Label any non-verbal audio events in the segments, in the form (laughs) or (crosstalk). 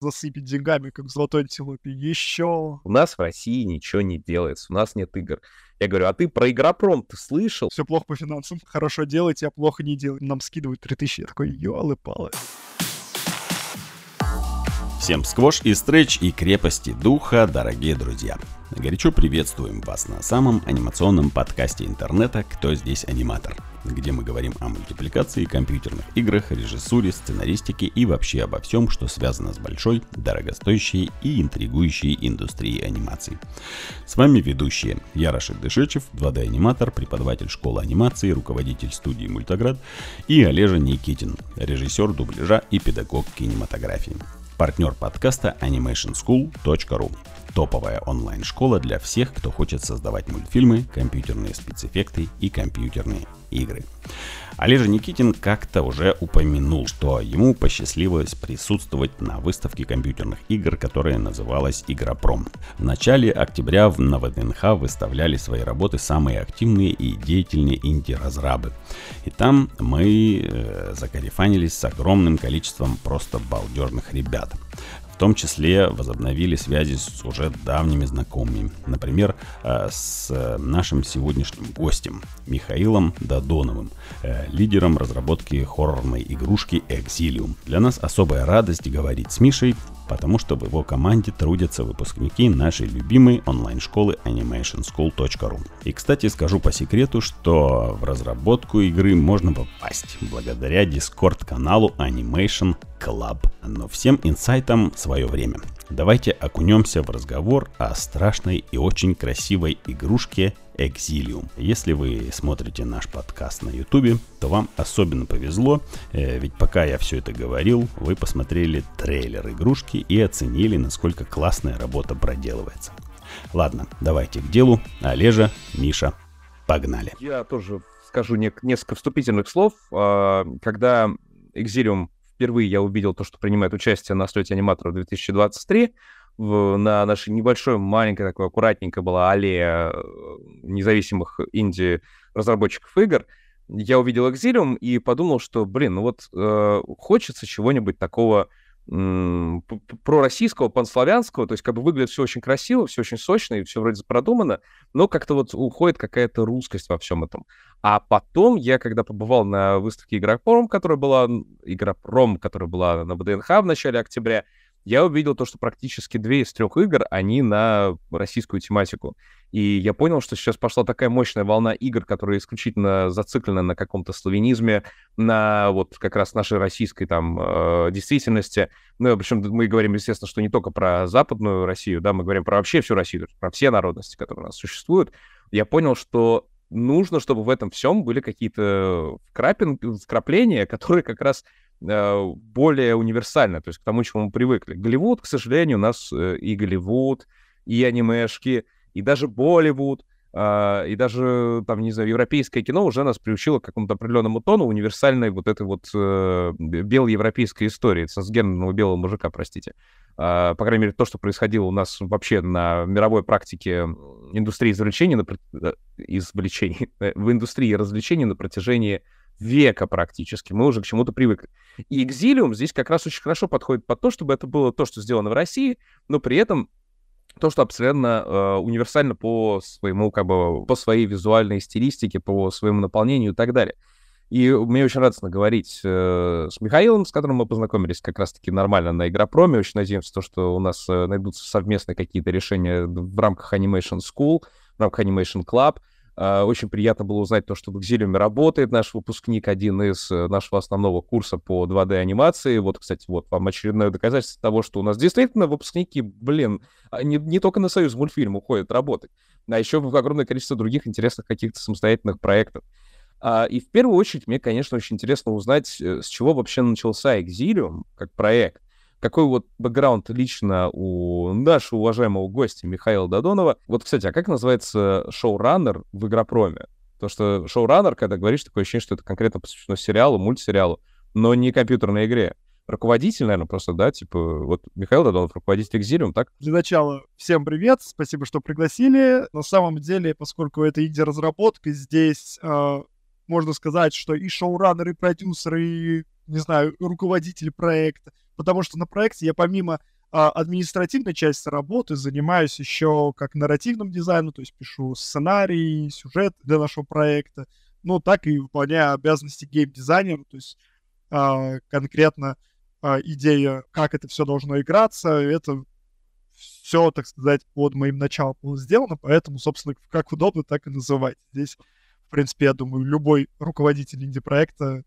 засыпить деньгами, как золотой антилопе. Еще. У нас в России ничего не делается, у нас нет игр. Я говорю, а ты про игропром ты слышал? Все плохо по финансам. Хорошо делайте, а плохо не делать. Нам скидывают 3000. Я такой, ёлы-палы. Всем сквош и стретч и крепости духа, дорогие друзья. Горячо приветствуем вас на самом анимационном подкасте интернета «Кто здесь аниматор?», где мы говорим о мультипликации, компьютерных играх, режиссуре, сценаристике и вообще обо всем, что связано с большой, дорогостоящей и интригующей индустрией анимации. С вами ведущие я Рашид Дышечев, 2D-аниматор, преподаватель школы анимации, руководитель студии «Мультоград» и Олежа Никитин, режиссер дубляжа и педагог кинематографии партнер подкаста animationschool.ru. Топовая онлайн-школа для всех, кто хочет создавать мультфильмы, компьютерные спецэффекты и компьютерные игры. Олежа Никитин как-то уже упомянул, что ему посчастливилось присутствовать на выставке компьютерных игр, которая называлась Игропром. В начале октября на ВДНХ выставляли свои работы самые активные и деятельные инди-разрабы. И там мы э, закарифанились с огромным количеством просто балдежных ребят том числе возобновили связи с уже давними знакомыми. Например, э, с нашим сегодняшним гостем Михаилом Додоновым, э, лидером разработки хоррорной игрушки Exilium. Для нас особая радость говорить с Мишей, потому что в его команде трудятся выпускники нашей любимой онлайн-школы animationschool.ru. И, кстати, скажу по секрету, что в разработку игры можно попасть благодаря дискорд-каналу Animation Club. Но всем инсайтам свое время. Давайте окунемся в разговор о страшной и очень красивой игрушке Exilium. Если вы смотрите наш подкаст на YouTube, то вам особенно повезло, э, ведь пока я все это говорил, вы посмотрели трейлер игрушки и оценили, насколько классная работа проделывается. Ладно, давайте к делу. Олежа, Миша, погнали. Я тоже скажу не- несколько вступительных слов. А, когда Exilium впервые я увидел то, что принимает участие на слете аниматоров 2023, в, на нашей небольшой, маленькой, такой аккуратненькой была аллея э, независимых инди-разработчиков игр, я увидел Exilium и подумал, что, блин, ну вот э, хочется чего-нибудь такого пророссийского, панславянского, то есть как бы выглядит все очень красиво, все очень сочно и все вроде продумано, но как-то вот уходит какая-то русскость во всем этом. А потом я, когда побывал на выставке Игропром, которая была, Игропром, которая была на ВДНХ в начале октября, я увидел то, что практически две из трех игр, они на российскую тематику. И я понял, что сейчас пошла такая мощная волна игр, которые исключительно зациклены на каком-то славянизме, на вот как раз нашей российской там э, действительности. Ну, причем мы говорим, естественно, что не только про западную Россию, да, мы говорим про вообще всю Россию, про все народности, которые у нас существуют. Я понял, что нужно, чтобы в этом всем были какие-то вкрапления, которые как раз Э, более универсально, то есть к тому, чему мы привыкли. Голливуд, к сожалению, у нас э, и Голливуд, и анимешки, и даже Болливуд, а, и даже, там, не знаю, европейское кино уже нас приучило к какому-то определенному тону универсальной вот этой вот э, белоевропейской истории, трансгендерного белого мужика, простите. А, по крайней мере, то, что происходило у нас вообще на мировой практике индустрии извлечений, на, извлечений, (laughs) в индустрии развлечений на протяжении века практически. Мы уже к чему-то привыкли. И Exilium здесь как раз очень хорошо подходит под то, чтобы это было то, что сделано в России, но при этом то, что абсолютно э, универсально по своему, как бы, по своей визуальной стилистике, по своему наполнению и так далее. И мне очень радостно говорить э, с Михаилом, с которым мы познакомились как раз-таки нормально на Игропроме. Очень надеемся, то, что у нас э, найдутся совместные какие-то решения в рамках Animation School, в рамках Animation Club. А, очень приятно было узнать то, что в Exilium работает наш выпускник, один из э, нашего основного курса по 2D-анимации. Вот, кстати, вот вам очередное доказательство того, что у нас действительно выпускники, блин, а, не, не только на Союз мультфильм уходят работать, а еще в огромное количество других интересных каких-то самостоятельных проектов. А, и в первую очередь мне, конечно, очень интересно узнать, э, с чего вообще начался Exilium как проект какой вот бэкграунд лично у нашего уважаемого гостя Михаила Додонова. Вот, кстати, а как называется шоураннер в Игропроме? То, что шоураннер, когда говоришь, такое ощущение, что это конкретно посвящено сериалу, мультсериалу, но не компьютерной игре. Руководитель, наверное, просто, да, типа, вот Михаил Додонов, руководитель Экзилиум, так? Для начала, всем привет, спасибо, что пригласили. На самом деле, поскольку это инди-разработка, здесь э, можно сказать, что и шоураннер, и продюсер, и, не знаю, руководитель проекта, потому что на проекте я помимо а, административной части работы занимаюсь еще как нарративным дизайном, то есть пишу сценарий, сюжет для нашего проекта, ну, так и выполняю обязанности гейм-дизайнера, то есть а, конкретно а, идея, как это все должно играться, это все, так сказать, под моим началом было сделано, поэтому, собственно, как удобно, так и называть. Здесь, в принципе, я думаю, любой руководитель инди-проекта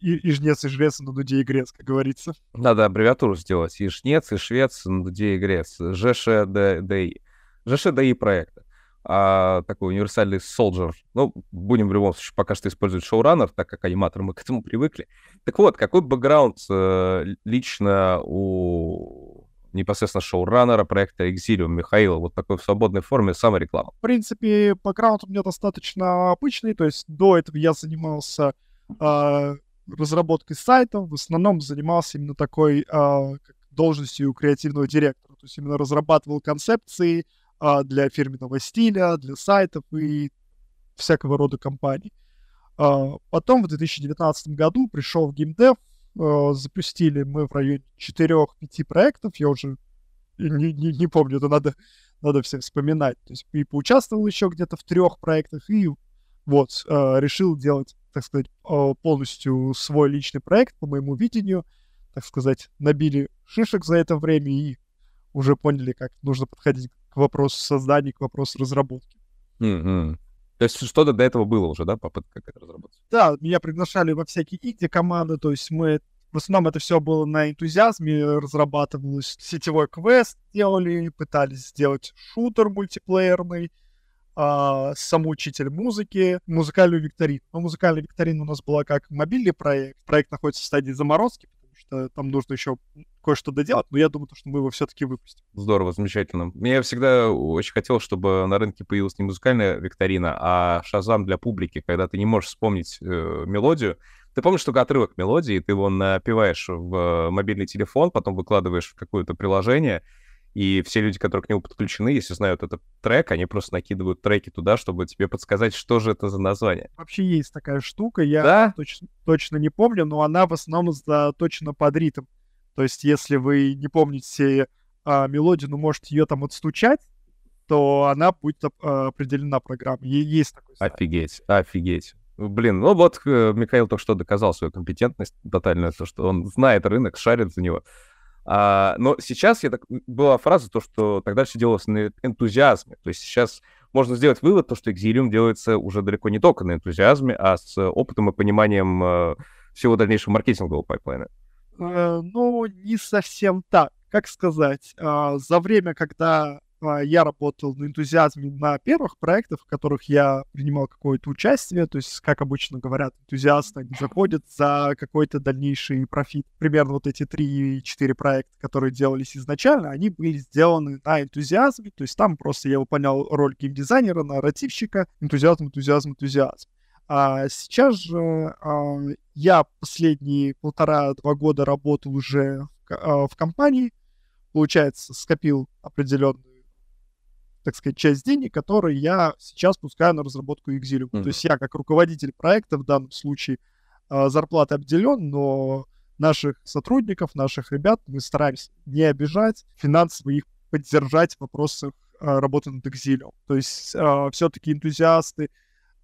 и, и жнец, и жрец на дуде и грец, как говорится. Надо аббревиатуру сделать. И жнец, и швец на дуде и грец. ЖШДИ. ЖШДИ проекта. А, такой универсальный soldier. Ну, будем в любом случае пока что использовать шоураннер, так как аниматоры мы к этому привыкли. Так вот, какой бэкграунд э, лично у непосредственно шоураннера проекта Exilium Михаила, вот такой в свободной форме самореклама? В принципе, бэкграунд у меня достаточно обычный, то есть до этого я занимался э, разработкой сайтов, в основном занимался именно такой э, должностью креативного директора, то есть именно разрабатывал концепции э, для фирменного стиля, для сайтов и всякого рода компаний. Э, потом в 2019 году пришел в геймдев, э, запустили мы в районе 4-5 проектов, я уже не, не, не помню, это надо, надо все вспоминать. То есть и поучаствовал еще где-то в трех проектах, и вот, э, решил делать так сказать, а, полностью свой личный проект по моему видению, так сказать, набили шишек за это время и уже поняли, как нужно подходить к вопросу создания, к вопросу разработки. Mm-hmm. То есть что-то до этого было уже, да, попытка как это разработать? Да, меня приглашали во всякие инди-команды, то есть мы в основном это все было на энтузиазме, разрабатывалось сетевой квест делали, пытались сделать шутер мультиплеерный, а, самоучитель музыки, музыкальную викторину. Но музыкальная викторина у нас была как мобильный проект. Проект находится в стадии заморозки, потому что там нужно еще кое-что доделать, но я думаю, что мы его все-таки выпустим. Здорово, замечательно. Мне всегда очень хотелось, чтобы на рынке появилась не музыкальная викторина, а шазам для публики, когда ты не можешь вспомнить э, мелодию. Ты помнишь только отрывок мелодии, ты его напиваешь в мобильный телефон, потом выкладываешь в какое-то приложение, и все люди, которые к нему подключены, если знают этот трек, они просто накидывают треки туда, чтобы тебе подсказать, что же это за название. Вообще есть такая штука, я да? точно, точно не помню, но она в основном заточена под ритм. То есть, если вы не помните а, мелодию, но можете ее там отстучать, то она будет а, определена программой. Есть такой сайт. Офигеть, офигеть. Блин, ну вот э, Михаил только что доказал свою компетентность тотальную, то, что он знает рынок, шарит за него. А, но сейчас я так, была фраза, то, что тогда все делалось на энтузиазме. То есть сейчас можно сделать вывод, то, что Exilium делается уже далеко не только на энтузиазме, а с опытом и пониманием э, всего дальнейшего маркетингового пайплайна. Э, ну, не совсем так. Как сказать, э, за время, когда я работал на энтузиазме на первых проектах, в которых я принимал какое-то участие, то есть, как обычно говорят, энтузиасты, они заходят за какой-то дальнейший профит. Примерно вот эти 3-4 проекта, которые делались изначально, они были сделаны на энтузиазме, то есть там просто я выполнял роль геймдизайнера, нарративщика, энтузиазм, энтузиазм, энтузиазм. А сейчас же а, я последние полтора-два года работал уже в, а, в компании, получается, скопил определенную так сказать, часть денег, которые я сейчас пускаю на разработку Exilium. Mm-hmm. То есть я как руководитель проекта в данном случае э, зарплаты обделен, но наших сотрудников, наших ребят мы стараемся не обижать, финансово их поддержать в вопросах э, работы над Exilium. То есть э, все-таки энтузиасты,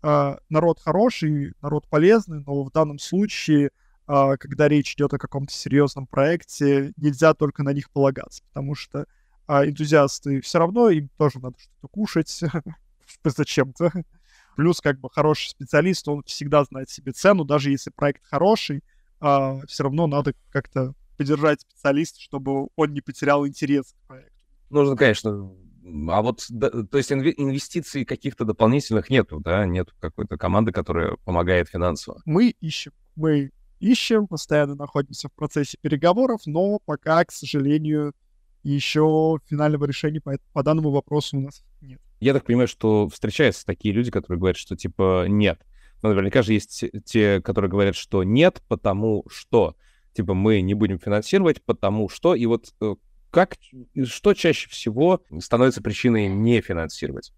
народ хороший, народ полезный, но в данном случае когда речь идет о каком-то серьезном проекте, нельзя только на них полагаться, потому что а энтузиасты все равно им тоже надо что-то кушать (laughs) зачем-то. Плюс как бы хороший специалист, он всегда знает себе цену, даже если проект хороший, а, все равно надо как-то поддержать специалиста, чтобы он не потерял интерес к проекту. Нужно, конечно, а вот, да, то есть инвестиций каких-то дополнительных нету, да? Нету какой-то команды, которая помогает финансово? Мы ищем. Мы ищем, постоянно находимся в процессе переговоров, но пока, к сожалению, еще финального решения по, по данному вопросу у нас нет. Я так понимаю, что встречаются такие люди, которые говорят, что типа нет. Но наверняка же есть те, которые говорят, что нет, потому что типа мы не будем финансировать, потому что. И вот э, как, что чаще всего становится причиной не финансировать?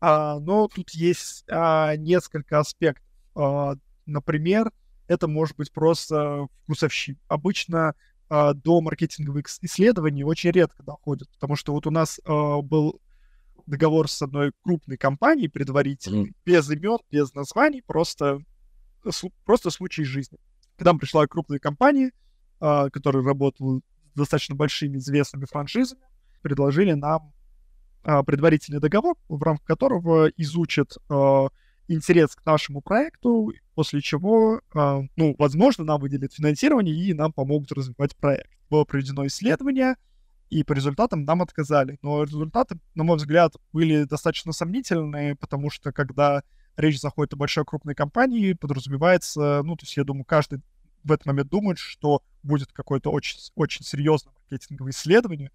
А, ну, тут есть а, несколько аспектов. А, например, это может быть просто вкусовщик. Обычно а, до маркетинговых исследований очень редко доходят, потому что вот у нас а, был договор с одной крупной компанией предварительный, mm. без имен, без названий, просто, просто случай жизни. Когда нам пришла крупная компания, а, которая работала с достаточно большими известными франшизами, предложили нам а, предварительный договор, в рамках которого изучат а, интерес к нашему проекту, после чего, э, ну, возможно, нам выделят финансирование и нам помогут развивать проект. Было проведено исследование, и по результатам нам отказали. Но результаты, на мой взгляд, были достаточно сомнительные, потому что когда речь заходит о большой крупной компании, подразумевается, ну, то есть я думаю, каждый в этот момент думает, что будет какое-то очень, очень серьезное маркетинговое исследование,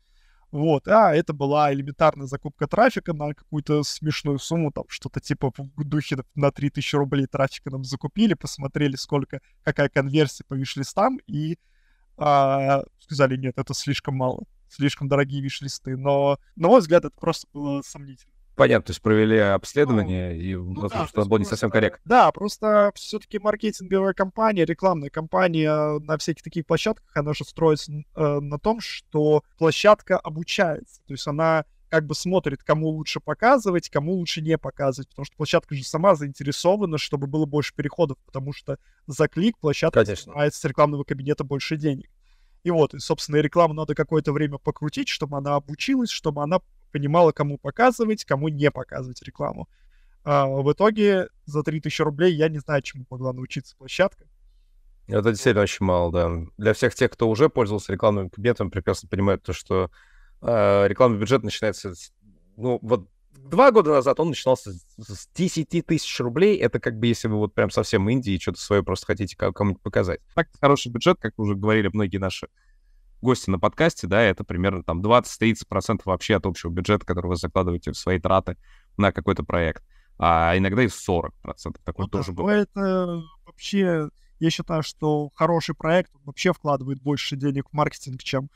вот, а это была элементарная закупка трафика на какую-то смешную сумму, там что-то типа в духе на 3000 рублей трафика нам закупили, посмотрели, сколько, какая конверсия по виш-листам, и а, сказали, нет, это слишком мало, слишком дорогие виш-листы. Но, на мой взгляд, это просто было сомнительно. Понятно, то есть провели обследование, ну, и, ну, да, что было не совсем корректно. Да, просто все-таки маркетинговая компания, рекламная компания на всяких таких площадках, она же строится э, на том, что площадка обучается. То есть она как бы смотрит, кому лучше показывать, кому лучше не показывать, потому что площадка же сама заинтересована, чтобы было больше переходов, потому что за клик площадка снимает с рекламного кабинета больше денег. И вот, и, собственно, рекламу надо какое-то время покрутить, чтобы она обучилась, чтобы она понимала, кому показывать, кому не показывать рекламу. А, в итоге за 3000 рублей я не знаю, чему могла научиться площадка. Это действительно очень мало, да. Для всех тех, кто уже пользовался рекламным кабинетом, прекрасно понимают то, что э, рекламный бюджет начинается... С, ну, вот два года назад он начинался с 10 тысяч рублей. Это как бы если вы вот прям совсем Индии что-то свое просто хотите кому-нибудь показать. Так, хороший бюджет, как уже говорили многие наши гости на подкасте, да, это примерно там 20-30% вообще от общего бюджета, который вы закладываете в свои траты на какой-то проект. А иногда и 40%. Такое ну, тоже да, бывает. Это вообще, я считаю, что хороший проект вообще вкладывает больше денег в маркетинг, чем э,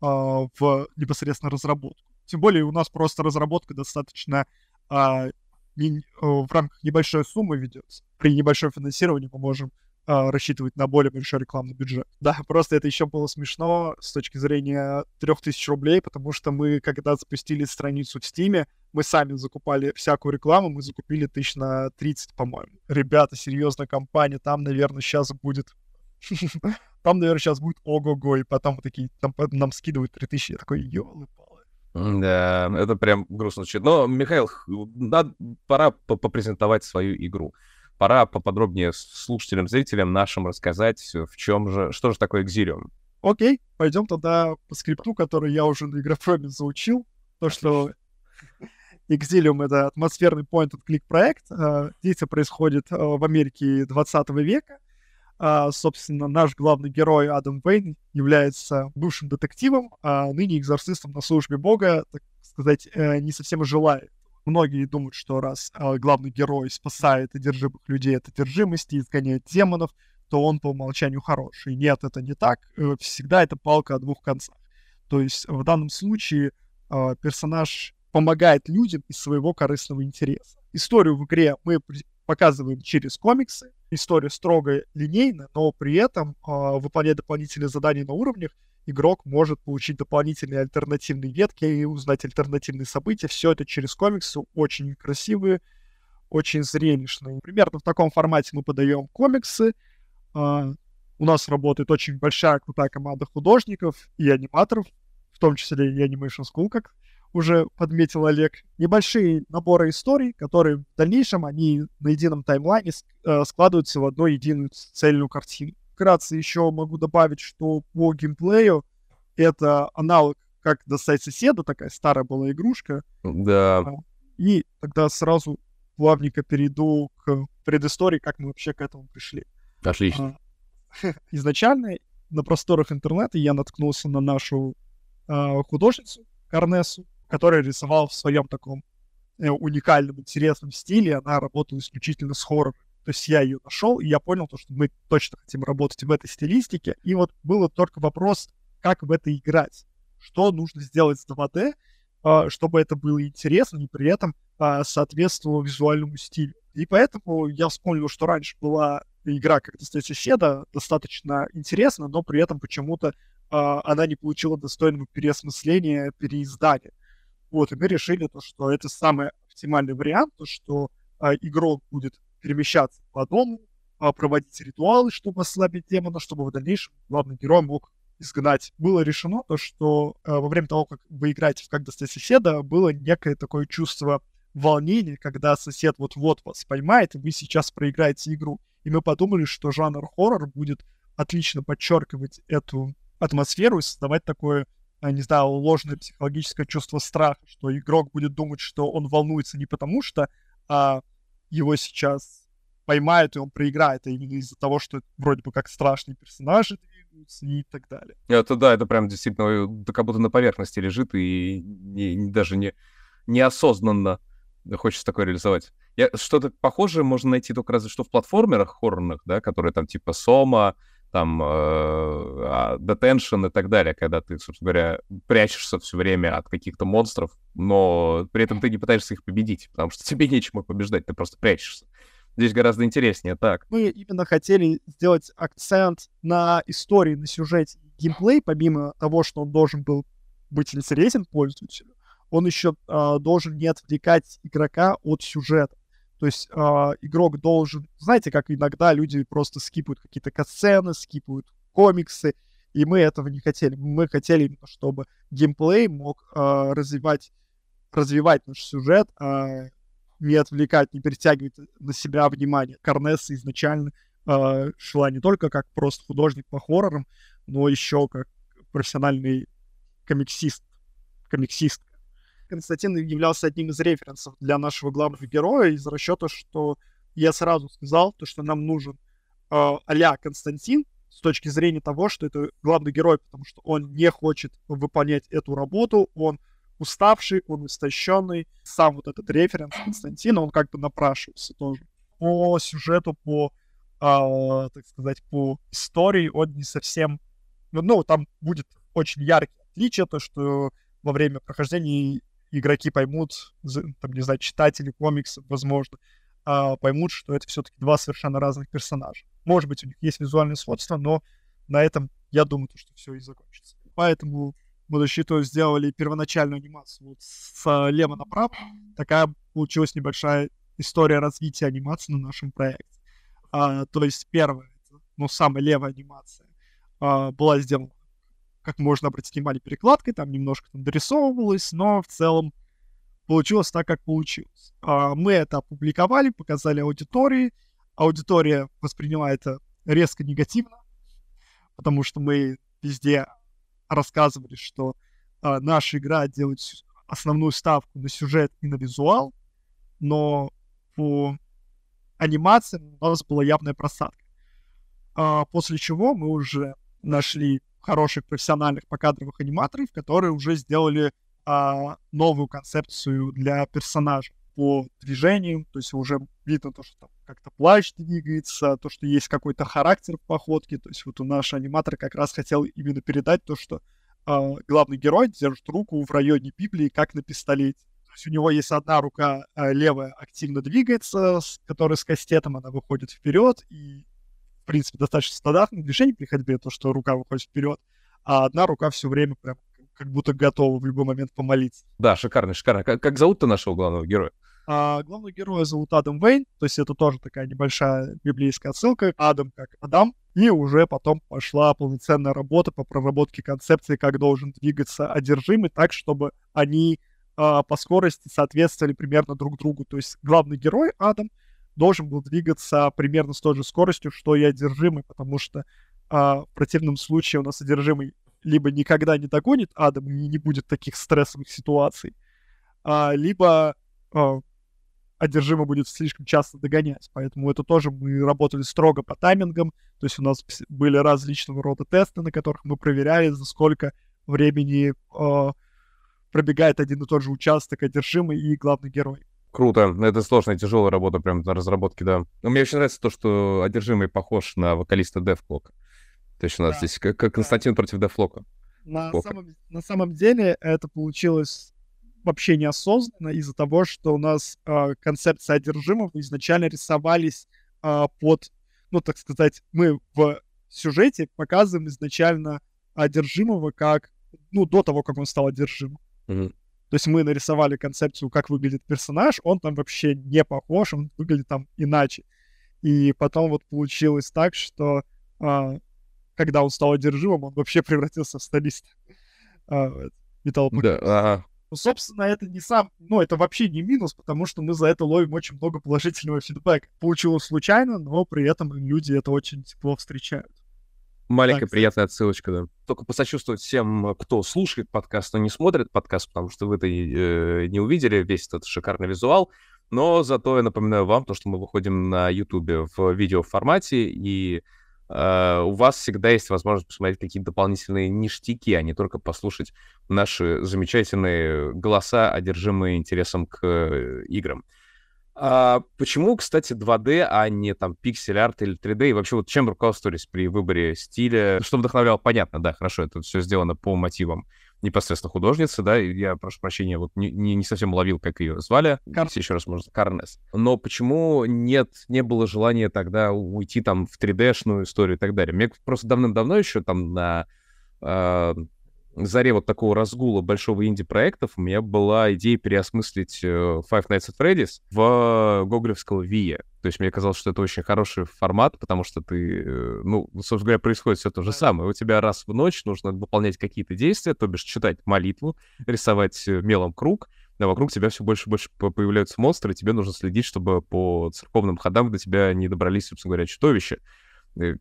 в непосредственно разработку. Тем более у нас просто разработка достаточно э, не, в рамках небольшой суммы ведется. При небольшом финансировании мы можем а, рассчитывать на более большой рекламный бюджет. (laughs) Да, просто это еще было смешно с точки зрения 3000 рублей, потому что мы, когда запустили страницу в Стиме, мы сами закупали всякую рекламу, мы закупили тысяч на 30, по-моему. Ребята, серьезная компания, там, наверное, сейчас будет... (laughs) Там, наверное, сейчас будет ого-го, и потом такие, там нам скидывают 3000, я такой, ёлы Да, это прям грустно звучит. Но, Михаил, надо, пора попрезентовать свою игру пора поподробнее слушателям, зрителям нашим рассказать, в чем же, что же такое Exilium. Окей, пойдем тогда по скрипту, который я уже на Игрофроме заучил. То, что Exilium — это атмосферный point-and-click проект. А, действие происходит а, в Америке 20 века. А, собственно, наш главный герой Адам Вейн является бывшим детективом, а ныне экзорцистом на службе бога, так сказать, э, не совсем желает Многие думают, что раз э, главный герой спасает одержимых людей от одержимости, изгоняет демонов, то он по умолчанию хороший. Нет, это не так. Э, всегда это палка о двух концах. То есть в данном случае э, персонаж помогает людям из своего корыстного интереса. Историю в игре мы показываем через комиксы. История строго линейна, но при этом, э, выполняя дополнительные задания на уровнях, игрок может получить дополнительные альтернативные ветки и узнать альтернативные события. Все это через комиксы, очень красивые, очень зрелищные. Примерно в таком формате мы подаем комиксы. Uh, у нас работает очень большая, крутая команда художников и аниматоров, в том числе и Animation School, как уже подметил Олег. Небольшие наборы историй, которые в дальнейшем, они на едином таймлайне uh, складываются в одну единую цельную картину вкратце еще могу добавить, что по геймплею это аналог как достать соседа, такая старая была игрушка. Да. А, и тогда сразу плавненько перейду к предыстории, как мы вообще к этому пришли. Отлично. А, (laughs) изначально на просторах интернета я наткнулся на нашу а, художницу Карнесу, которая рисовала в своем таком э, уникальном, интересном стиле. Она работала исключительно с хоррором. То есть я ее нашел, и я понял, то, что мы точно хотим работать в этой стилистике. И вот был только вопрос, как в это играть. Что нужно сделать с 2D, а, чтобы это было интересно и при этом а, соответствовало визуальному стилю. И поэтому я вспомнил, что раньше была игра как достать соседа, достаточно интересна, но при этом почему-то а, она не получила достойного переосмысления, переиздания. Вот, и мы решили то, что это самый оптимальный вариант, то, что игрок будет перемещаться по дому, а, проводить ритуалы, чтобы ослабить демона, чтобы в дальнейшем главный герой мог изгнать. Было решено то, что а, во время того, как вы играете в «Как достать соседа», было некое такое чувство волнения, когда сосед вот-вот вас поймает, и вы сейчас проиграете игру. И мы подумали, что жанр хоррор будет отлично подчеркивать эту атмосферу и создавать такое, а, не знаю, ложное психологическое чувство страха, что игрок будет думать, что он волнуется не потому, что а, его сейчас поймают, и он проиграет, а именно из-за того, что вроде бы как страшные персонажи двигаются и так далее. Это да, это прям действительно да, как будто на поверхности лежит и не, не, даже не неосознанно хочется такое реализовать. Я, что-то похожее можно найти только разве что в платформерах хоррорных, да, которые там типа Сома, там э, а, и так далее, когда ты, собственно говоря, прячешься все время от каких-то монстров, но при этом ты не пытаешься их победить, потому что (laughs) тебе нечему побеждать, ты просто прячешься. Здесь гораздо интереснее так. Мы именно хотели сделать акцент на истории, на сюжете. Геймплей, помимо того, что он должен был быть интересен пользователю, он еще э, должен не отвлекать игрока от сюжета. То есть э, игрок должен, знаете, как иногда люди просто скипают какие-то катсцены, скипают комиксы, и мы этого не хотели. Мы хотели именно, чтобы геймплей мог э, развивать, развивать наш сюжет, э, не отвлекать, не перетягивать на себя внимание. Карнеса изначально э, шла не только как просто художник по хоррорам, но еще как профессиональный комиксист, комиксистка. Константин являлся одним из референсов для нашего главного героя из расчета, что я сразу сказал, то, что нам нужен э, а Константин с точки зрения того, что это главный герой, потому что он не хочет выполнять эту работу, он уставший, он истощенный. Сам вот этот референс Константина, он как бы напрашивался тоже. По сюжету, по, э, так сказать, по истории он не совсем... Ну, ну, там будет очень яркие отличия, то, что во время прохождения игроки поймут, там, не знаю, читатели комиксов, возможно, а, поймут, что это все-таки два совершенно разных персонажа. Может быть, у них есть визуальное сходство, но на этом, я думаю, то, что все и закончится. Поэтому мы защиту сделали первоначальную анимацию вот слева направо. Такая получилась небольшая история развития анимации на нашем проекте. А, то есть первая, ну, самая левая анимация а, была сделана как можно обратить внимание, перекладкой, там немножко там дорисовывалось, но в целом получилось так, как получилось. А, мы это опубликовали, показали аудитории. Аудитория восприняла это резко негативно, потому что мы везде рассказывали, что а, наша игра делает основную ставку на сюжет и на визуал, но по анимациям у нас была явная просадка. А, после чего мы уже нашли хороших профессиональных покадровых аниматоров, которые уже сделали а, новую концепцию для персонажа по движению, то есть уже видно то, что как-то плащ двигается, то, что есть какой-то характер в походке, то есть вот у нашего аниматора как раз хотел именно передать то, что а, главный герой держит руку в районе Библии, как на пистолете. То есть у него есть одна рука а, левая активно двигается, с, которая с кастетом, она выходит вперед, и в принципе, достаточно стандартное движение при ходьбе, то, что рука выходит вперед, а одна рука все время прям как будто готова в любой момент помолиться. Да, шикарно, шикарно. Как, как зовут-то нашего главного героя? А, главного героя зовут Адам Вейн, то есть это тоже такая небольшая библейская отсылка. Адам как Адам. И уже потом пошла полноценная работа по проработке концепции, как должен двигаться одержимый, так, чтобы они а, по скорости соответствовали примерно друг другу. То есть главный герой Адам — должен был двигаться примерно с той же скоростью, что и одержимый, потому что а, в противном случае у нас одержимый либо никогда не догонит Адам и не будет таких стрессовых ситуаций, а, либо а, одержимый будет слишком часто догонять. Поэтому это тоже мы работали строго по таймингам, то есть у нас были различного рода тесты, на которых мы проверяли, за сколько времени э, пробегает один и тот же участок одержимый и главный герой. Круто. Это сложная, тяжелая работа прям на разработке, да. Но мне очень нравится то, что одержимый похож на вокалиста Девклока. То есть у нас да. здесь как, как Константин да. против Девфлока. На самом, на самом деле это получилось вообще неосознанно из-за того, что у нас э, концепция одержимого изначально рисовались э, под, ну, так сказать, мы в сюжете показываем изначально одержимого как, ну, до того, как он стал одержимым. Мгм. То есть мы нарисовали концепцию, как выглядит персонаж, он там вообще не похож, он выглядит там иначе. И потом вот получилось так, что а, когда он стал одержимым, он вообще превратился в столиста. А, вот, Да, ага. Ну, собственно, это не сам, ну, это вообще не минус, потому что мы за это ловим очень много положительного фидбэка. Получилось случайно, но при этом люди это очень тепло встречают. Маленькая Так, приятная отсылочка, да. Только посочувствовать всем, кто слушает подкаст, но не смотрит подкаст, потому что вы-то э, не увидели весь этот шикарный визуал. Но зато я напоминаю вам то, что мы выходим на Ютубе в видеоформате, и э, у вас всегда есть возможность посмотреть какие-то дополнительные ништяки, а не только послушать наши замечательные голоса, одержимые интересом к э, играм. А почему, кстати, 2D, а не там пиксель-арт или 3D? И вообще вот чем руководствовались при выборе стиля? Что вдохновляло? Понятно, да, хорошо, это все сделано по мотивам непосредственно художницы, да, я, прошу прощения, вот не, не, не совсем уловил, как ее звали, Кар- еще раз можно, Карнес. Но почему нет, не было желания тогда уйти там в 3D-шную историю и так далее? Мне просто давным-давно еще там на а, заре вот такого разгула большого инди-проектов у меня была идея переосмыслить э, Five Nights at Freddy's в гоголевского Вия. То есть мне казалось, что это очень хороший формат, потому что ты, э, ну, собственно говоря, происходит все то же самое. У тебя раз в ночь нужно выполнять какие-то действия, то бишь читать молитву, рисовать э, мелом круг, а вокруг тебя все больше и больше по- появляются монстры, и тебе нужно следить, чтобы по церковным ходам до тебя не добрались, собственно говоря, чудовища,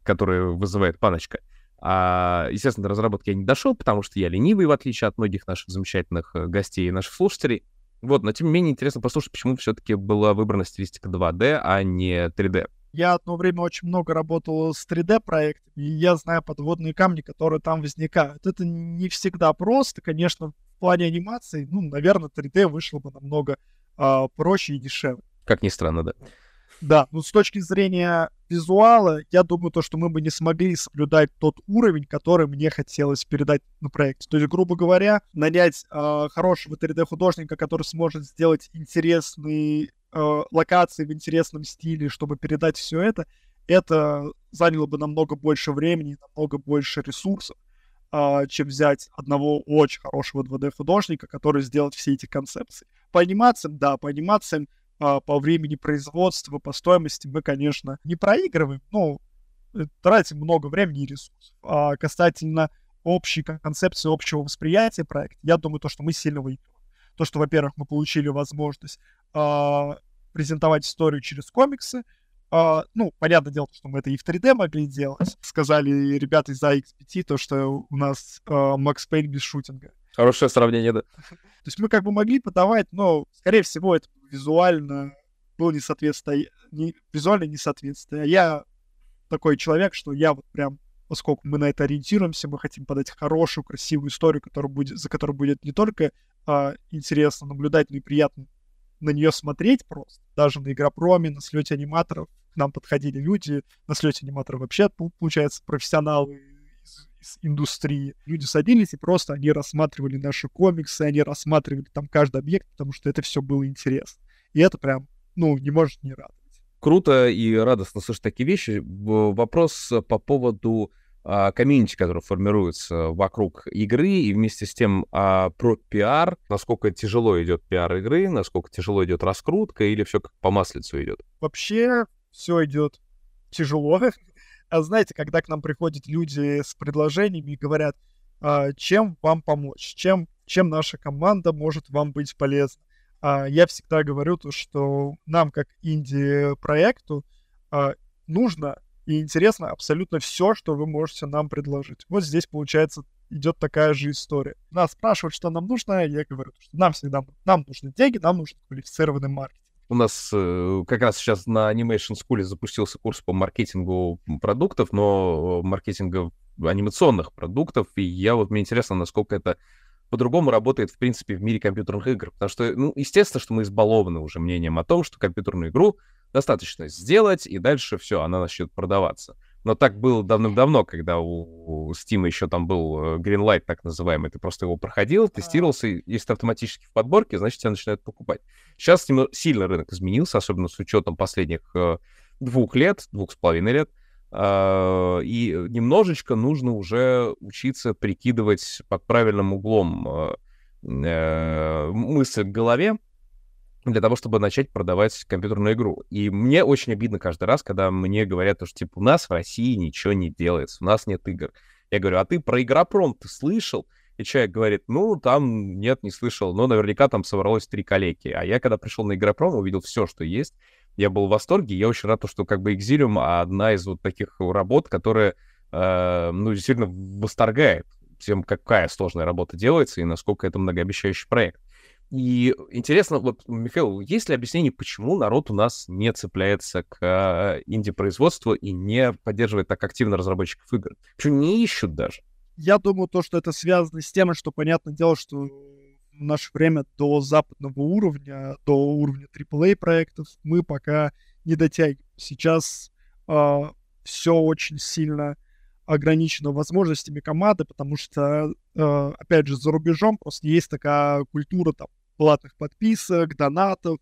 которые вызывает паночка. А, естественно, до разработки я не дошел, потому что я ленивый, в отличие от многих наших замечательных э, гостей и наших слушателей. Вот, но тем не менее интересно послушать, почему все-таки была выбрана стилистика 2D, а не 3D. Я одно время очень много работал с 3D-проектами, и я знаю подводные камни, которые там возникают. Это не всегда просто, конечно, в плане анимации, ну, наверное, 3D вышло бы намного а, проще и дешевле. Как ни странно, да. Да, ну с точки зрения визуала, я думаю, то, что мы бы не смогли соблюдать тот уровень, который мне хотелось передать на проекте. То есть, грубо говоря, нанять э, хорошего 3D-художника, который сможет сделать интересные э, локации в интересном стиле, чтобы передать все это, это заняло бы намного больше времени, намного больше ресурсов, а, чем взять одного очень хорошего 2D-художника, который сделает все эти концепции. По анимациям, да, по анимациям по времени производства, по стоимости мы, конечно, не проигрываем, но тратим много времени и ресурсов. А касательно общей кон- концепции, общего восприятия проекта, я думаю, то, что мы сильно выигрываем. То, что, во-первых, мы получили возможность а, презентовать историю через комиксы. А, ну, понятное дело, что мы это и в 3D могли делать. Сказали ребята из AXPT, то, что у нас а, Макс Пейн без шутинга. Хорошее сравнение, да. (laughs) То есть мы как бы могли подавать, но, скорее всего, это визуально было несоответствие, не, визуально несоответствие. Я такой человек, что я вот прям, поскольку мы на это ориентируемся, мы хотим подать хорошую, красивую историю, которая будет, за которой будет не только а, интересно наблюдать, но и приятно на нее смотреть просто. Даже на Игропроме, на слете аниматоров к нам подходили люди, на слете аниматоров вообще, пол- получается, профессионалы из, индустрии. Люди садились и просто они рассматривали наши комиксы, они рассматривали там каждый объект, потому что это все было интересно. И это прям, ну, не может не радовать. Круто и радостно слышать такие вещи. Вопрос по поводу а, комьюнити, который формируется вокруг игры, и вместе с тем а, про пиар, насколько тяжело идет пиар игры, насколько тяжело идет раскрутка, или все как по маслицу идет. Вообще все идет тяжело. А знаете, когда к нам приходят люди с предложениями и говорят, а, чем вам помочь, чем, чем наша команда может вам быть полезна, а, я всегда говорю то, что нам, как инди-проекту, а, нужно и интересно абсолютно все, что вы можете нам предложить. Вот здесь, получается, идет такая же история. Нас спрашивают, что нам нужно, я говорю, что нам всегда нам нужны деньги, нам нужен квалифицированный маркетинг. У нас э, как раз сейчас на Animation School запустился курс по маркетингу продуктов, но э, маркетинга анимационных продуктов, и я вот мне интересно, насколько это по-другому работает, в принципе, в мире компьютерных игр. Потому что, ну, естественно, что мы избалованы уже мнением о том, что компьютерную игру достаточно сделать, и дальше все, она начнет продаваться. Но так было давным-давно, когда у, у Steam еще там был э, Greenlight, так называемый. Ты просто его проходил, тестировался, и если ты автоматически в подборке, значит, тебя начинают покупать. Сейчас сильно рынок изменился, особенно с учетом последних э, двух лет, двух с половиной лет. а, и немножечко нужно уже учиться прикидывать под правильным углом э, мысль в голове, для того, чтобы начать продавать компьютерную игру. И мне очень обидно каждый раз, когда мне говорят, что типа у нас в России ничего не делается, у нас нет игр. Я говорю, а ты про Игропром ты слышал? И человек говорит, ну, там нет, не слышал, но наверняка там собралось три коллеги. А я, когда пришел на Игропром, увидел все, что есть, я был в восторге. Я очень рад, что как бы Exilium одна из вот таких работ, которая, э, ну, действительно восторгает тем, какая сложная работа делается и насколько это многообещающий проект. И интересно, вот, Михаил, есть ли объяснение, почему народ у нас не цепляется к э, инди-производству и не поддерживает так активно разработчиков игр? Почему не ищут даже? Я думаю, то, что это связано с тем, что, понятное дело, что в наше время до западного уровня, до уровня AAA проектов мы пока не дотягиваем. Сейчас э, а, все очень сильно ограничено возможностями команды, потому что, э, опять же, за рубежом просто есть такая культура там платных подписок, донатов,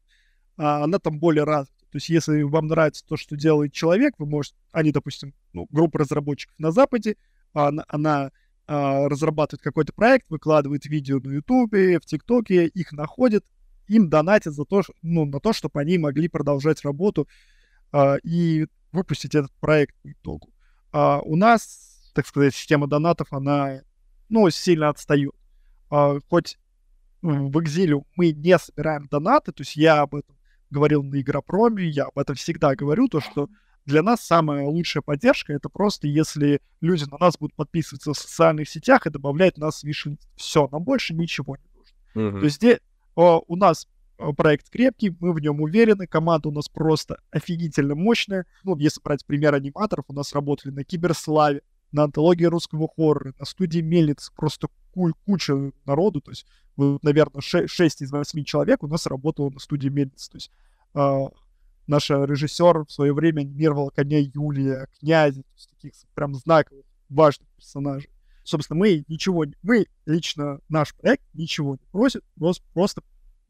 э, она там более развита. То есть, если вам нравится то, что делает человек, вы можете, они, допустим, ну, группа разработчиков на Западе, она, она а, разрабатывает какой-то проект, выкладывает видео на Ютубе, в ТикТоке, их находят, им донатят за то, ну, на то, чтобы они могли продолжать работу а, и выпустить этот проект по итогу. А у нас, так сказать, система донатов, она, ну, сильно отстает. А, хоть в экзиле мы не собираем донаты, то есть я об этом говорил на Игропроме, я об этом всегда говорю, то, что для нас самая лучшая поддержка это просто если люди на нас будут подписываться в социальных сетях и добавлять нас в виш Все, нам больше ничего не нужно. Mm-hmm. То есть здесь о, у нас проект крепкий, мы в нем уверены, команда у нас просто офигительно мощная. Ну, если брать пример аниматоров, у нас работали на Киберславе, на антологии русского хоррора, на студии Мельниц, просто куча народу, то есть, наверное, 6 из 8 человек у нас работало на студии Мельниц, то есть э, наша режиссер в свое время анимировала коня Юлия, князя, то есть таких прям знаковых, важных персонажей. Собственно, мы ничего, не, мы лично наш проект ничего не просит, просто,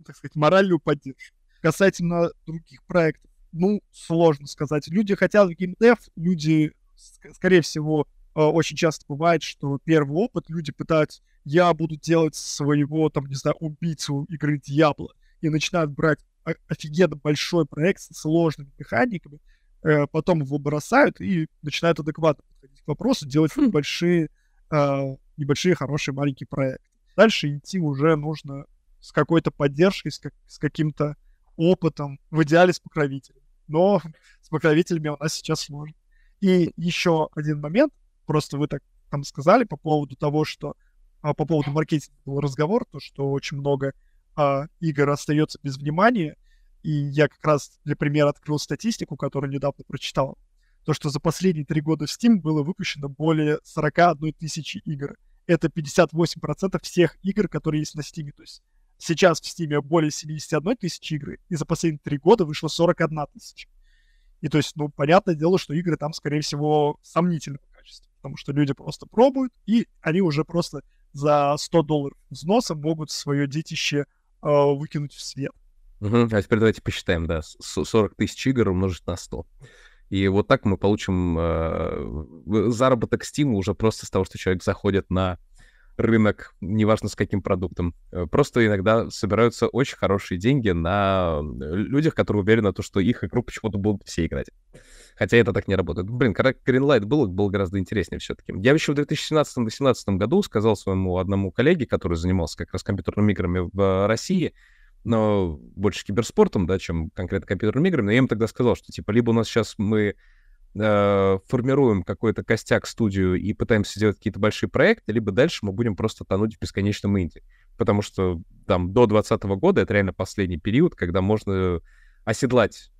так сказать, моральную поддержку. Касательно других проектов, ну, сложно сказать. Люди хотят в геймдев, люди, скорее всего, очень часто бывает, что первый опыт люди пытаются, я буду делать своего, там, не знаю, убийцу игры Дьябло, и начинают брать офигенно большой проект с сложными механиками, э, потом его бросают и начинают адекватно подходить к вопросу, делать хм. небольшие, э, небольшие хорошие маленькие проекты. Дальше идти уже нужно с какой-то поддержкой, с, как, с каким-то опытом, в идеале с покровителем. Но (laughs) с покровителями у нас сейчас сложно. И еще один момент, просто вы так там сказали по поводу того, что а, по поводу маркетинга был разговор, то, что очень много а, игр остается без внимания. И я как раз для примера открыл статистику, которую недавно прочитал. То, что за последние три года в Steam было выпущено более 41 тысячи игр. Это 58% всех игр, которые есть на Steam. То есть сейчас в Steam более 71 тысячи игр, и за последние три года вышло 41 тысяча. И то есть, ну, понятное дело, что игры там, скорее всего, качеству, потому что люди просто пробуют, и они уже просто за 100 долларов взноса могут свое детище э, выкинуть в свет. Угу. А теперь давайте посчитаем, да, 40 тысяч игр умножить на 100. И вот так мы получим э, заработок Steam уже просто с того, что человек заходит на рынок, неважно с каким продуктом. Э, просто иногда собираются очень хорошие деньги на людях, которые уверены, то, что их игру почему-то будут все играть. Хотя это так не работает. Блин, когда Greenlight был, было гораздо интереснее все-таки. Я еще в 2017-2018 году сказал своему одному коллеге, который занимался как раз компьютерными играми в России, но больше киберспортом, да, чем конкретно компьютерными играми, но я им тогда сказал, что, типа, либо у нас сейчас мы э, формируем какой-то костяк студию и пытаемся сделать какие-то большие проекты, либо дальше мы будем просто тонуть в бесконечном инди. Потому что там до 2020 года это реально последний период, когда можно оседлать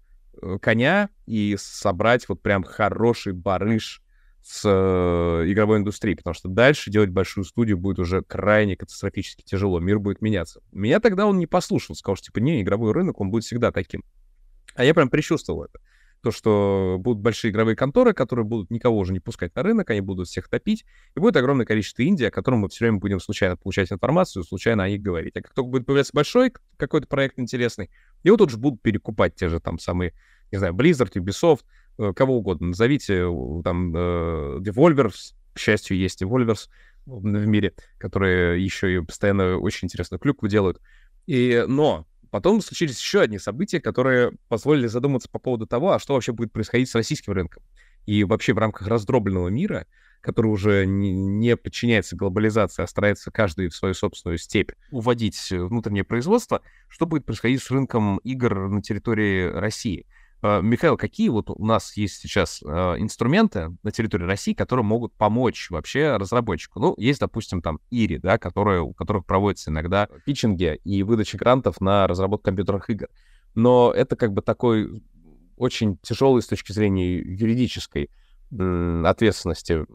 Э, коня и собрать вот прям хороший барыш с э, игровой индустрией, потому что дальше делать большую студию будет уже крайне катастрофически тяжело, мир будет меняться. Меня тогда он не послушал, сказал, что типа, не, игровой рынок, он будет всегда таким. А я прям предчувствовал это. То, что будут большие игровые конторы, которые будут никого уже не пускать на рынок, они будут всех топить, и будет огромное количество Индии, о котором мы все время будем случайно получать информацию, случайно о них говорить. А как только будет появляться большой какой-то проект интересный, его тут же будут перекупать те же там самые, не знаю, Blizzard, Ubisoft, э, кого угодно. Назовите там Devolvers, к счастью, есть Devolvers в мире, которые еще и постоянно очень интересную клюкву делают. И, но потом случились еще одни события, которые позволили задуматься по поводу того, а что вообще будет происходить с российским рынком. И вообще в рамках раздробленного мира, который уже не, подчиняется глобализации, а старается каждый в свою собственную степь уводить внутреннее производство, что будет происходить с рынком игр на территории России. А, Михаил, какие вот у нас есть сейчас а, инструменты на территории России, которые могут помочь вообще разработчику? Ну, есть, допустим, там Ири, да, которые, у которых проводятся иногда питчинги и выдача грантов на разработку компьютерных игр. Но это как бы такой очень тяжелый с точки зрения юридической ответственности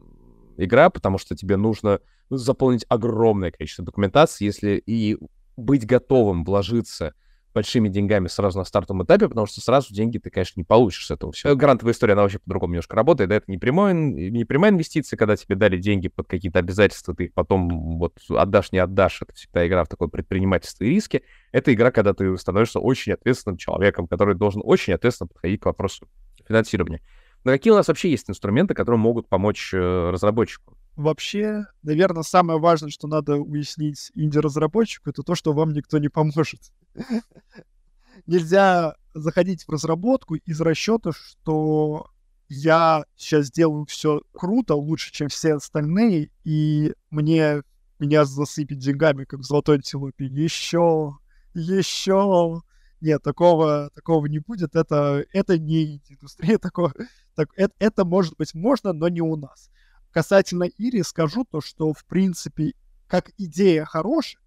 игра, потому что тебе нужно заполнить огромное количество документации, если и быть готовым вложиться большими деньгами сразу на стартовом этапе, потому что сразу деньги ты, конечно, не получишь с этого все. Грантовая история, она вообще по-другому немножко работает. Да? Это не, прямой, не прямая инвестиция, когда тебе дали деньги под какие-то обязательства, ты их потом вот отдашь, не отдашь. Это всегда игра в такое предпринимательство и риски. Это игра, когда ты становишься очень ответственным человеком, который должен очень ответственно подходить к вопросу финансирования. Но какие у нас вообще есть инструменты, которые могут помочь э, разработчику? Вообще, наверное, самое важное, что надо уяснить инди-разработчику, это то, что вам никто не поможет. (laughs) Нельзя заходить в разработку из расчета, что я сейчас сделаю все круто, лучше, чем все остальные, и мне меня засыпет деньгами, как золотой антилопе. Еще, еще. Нет, такого, такого не будет. Это, это не индустрия (laughs) такого. Так, это, это может быть можно, но не у нас. Касательно Ири скажу то, что, в принципе, как идея хорошая,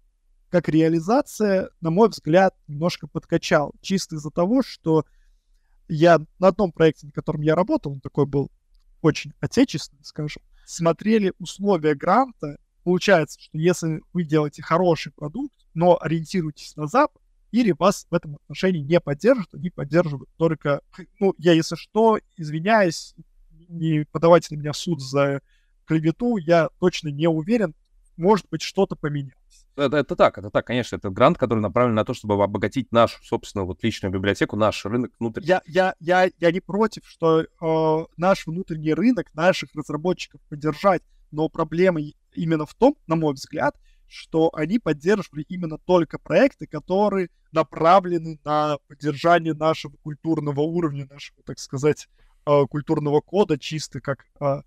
как реализация, на мой взгляд, немножко подкачал. Чисто из-за того, что я на одном проекте, на котором я работал, он такой был очень отечественный, скажем, смотрели условия гранта. Получается, что если вы делаете хороший продукт, но ориентируетесь на Запад, или вас в этом отношении не поддержат, они поддерживают только... Ну, я, если что, извиняюсь, не подавайте на меня суд за клевету, я точно не уверен, может быть, что-то поменялось. Это, это так, это так, конечно, это грант, который направлен на то, чтобы обогатить нашу собственную вот личную библиотеку, наш рынок внутренний. Я, я, я, я не против, что э, наш внутренний рынок, наших разработчиков поддержать, но проблема именно в том, на мой взгляд, что они поддерживали именно только проекты, которые направлены на поддержание нашего культурного уровня, нашего, так сказать, э, культурного кода, чисто как э,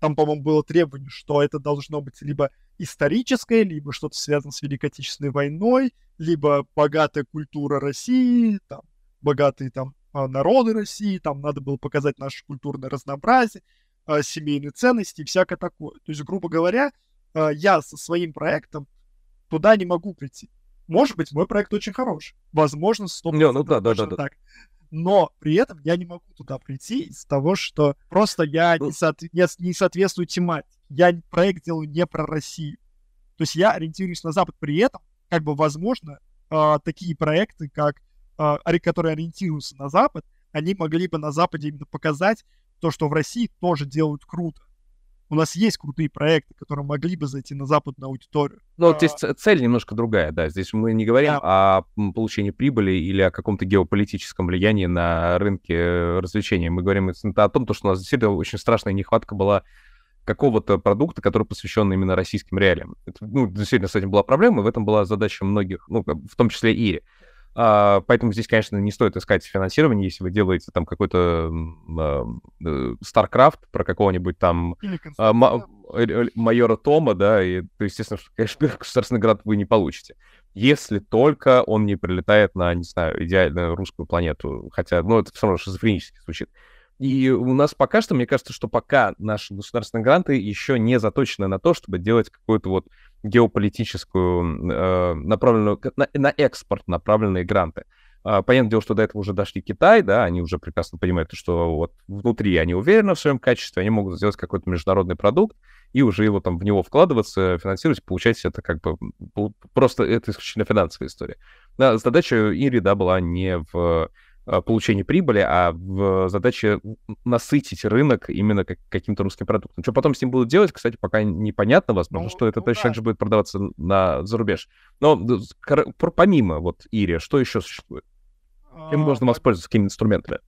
там, по-моему, было требование, что это должно быть либо историческое, либо что-то связано с Великой Отечественной войной, либо богатая культура России, там, богатые там а, народы России, там надо было показать наше культурное разнообразие, а, семейные ценности и всякое такое. То есть, грубо говоря, а, я со своим проектом туда не могу прийти. Может быть, мой проект очень хороший. Возможно, 100% не, ну, да, да, да, так. Но при этом я не могу туда прийти из-за того, что просто я не, ну соотве- не, не соответствую тематике я проект делаю не про Россию. То есть я ориентируюсь на Запад. При этом, как бы, возможно, э, такие проекты, как, э, которые ориентируются на Запад, они могли бы на Западе именно показать то, что в России тоже делают круто. У нас есть крутые проекты, которые могли бы зайти на западную аудиторию. Ну, вот здесь цель немножко другая, да. Здесь мы не говорим да. о получении прибыли или о каком-то геополитическом влиянии на рынке развлечений. Мы говорим о том, что у нас действительно очень страшная нехватка была какого-то продукта, который посвящен именно российским реалиям. Это, ну, действительно, с этим была проблема, и в этом была задача многих, ну, в том числе и. А, поэтому здесь, конечно, не стоит искать финансирование, если вы делаете там какой-то а, э, StarCraft про какого-нибудь там а, ма- майора Тома, да, и, то, естественно, что, конечно, (laughs) государственный грант вы не получите. Если только он не прилетает на, не знаю, идеальную русскую планету. Хотя, ну, это все равно шизофренически звучит. И у нас пока что, мне кажется, что пока наши государственные гранты еще не заточены на то, чтобы делать какую-то вот геополитическую э, направленную, на, на экспорт направленные гранты. Uh, понятное дело, что до этого уже дошли Китай, да, они уже прекрасно понимают, что вот внутри они уверены в своем качестве, они могут сделать какой-то международный продукт и уже его там в него вкладываться, финансировать, получать это как бы просто это исключительно финансовая история. Да, задача Ири, да, была не в Э, получения прибыли, а в задаче насытить рынок именно как, каким-то русским продуктом. Что потом с ним будут делать, кстати, пока непонятно, возможно, ну, что это ну, точно да. так же будет продаваться на зарубеж. Но помимо вот Ири, что еще существует? Чем а, можно воспользоваться, какими инструментами?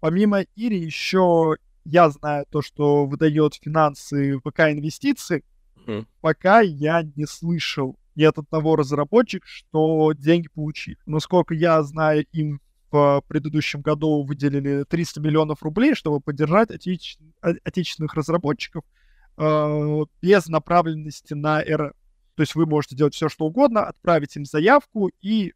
Помимо Ири еще я знаю то, что выдает финансы ВК инвестиции. Mm. Пока я не слышал ни от одного разработчика, что деньги получили. Насколько я знаю, им в предыдущем году выделили 300 миллионов рублей, чтобы поддержать отече... отечественных разработчиков э, без направленности на РФ. То есть вы можете делать все, что угодно, отправить им заявку, и,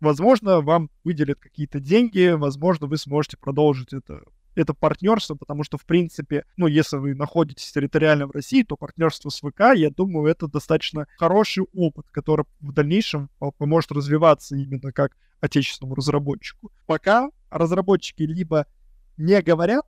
возможно, вам выделят какие-то деньги, возможно, вы сможете продолжить это это партнерство, потому что, в принципе, ну, если вы находитесь территориально в России, то партнерство с ВК, я думаю, это достаточно хороший опыт, который в дальнейшем поможет развиваться именно как отечественному разработчику. Пока разработчики либо не говорят,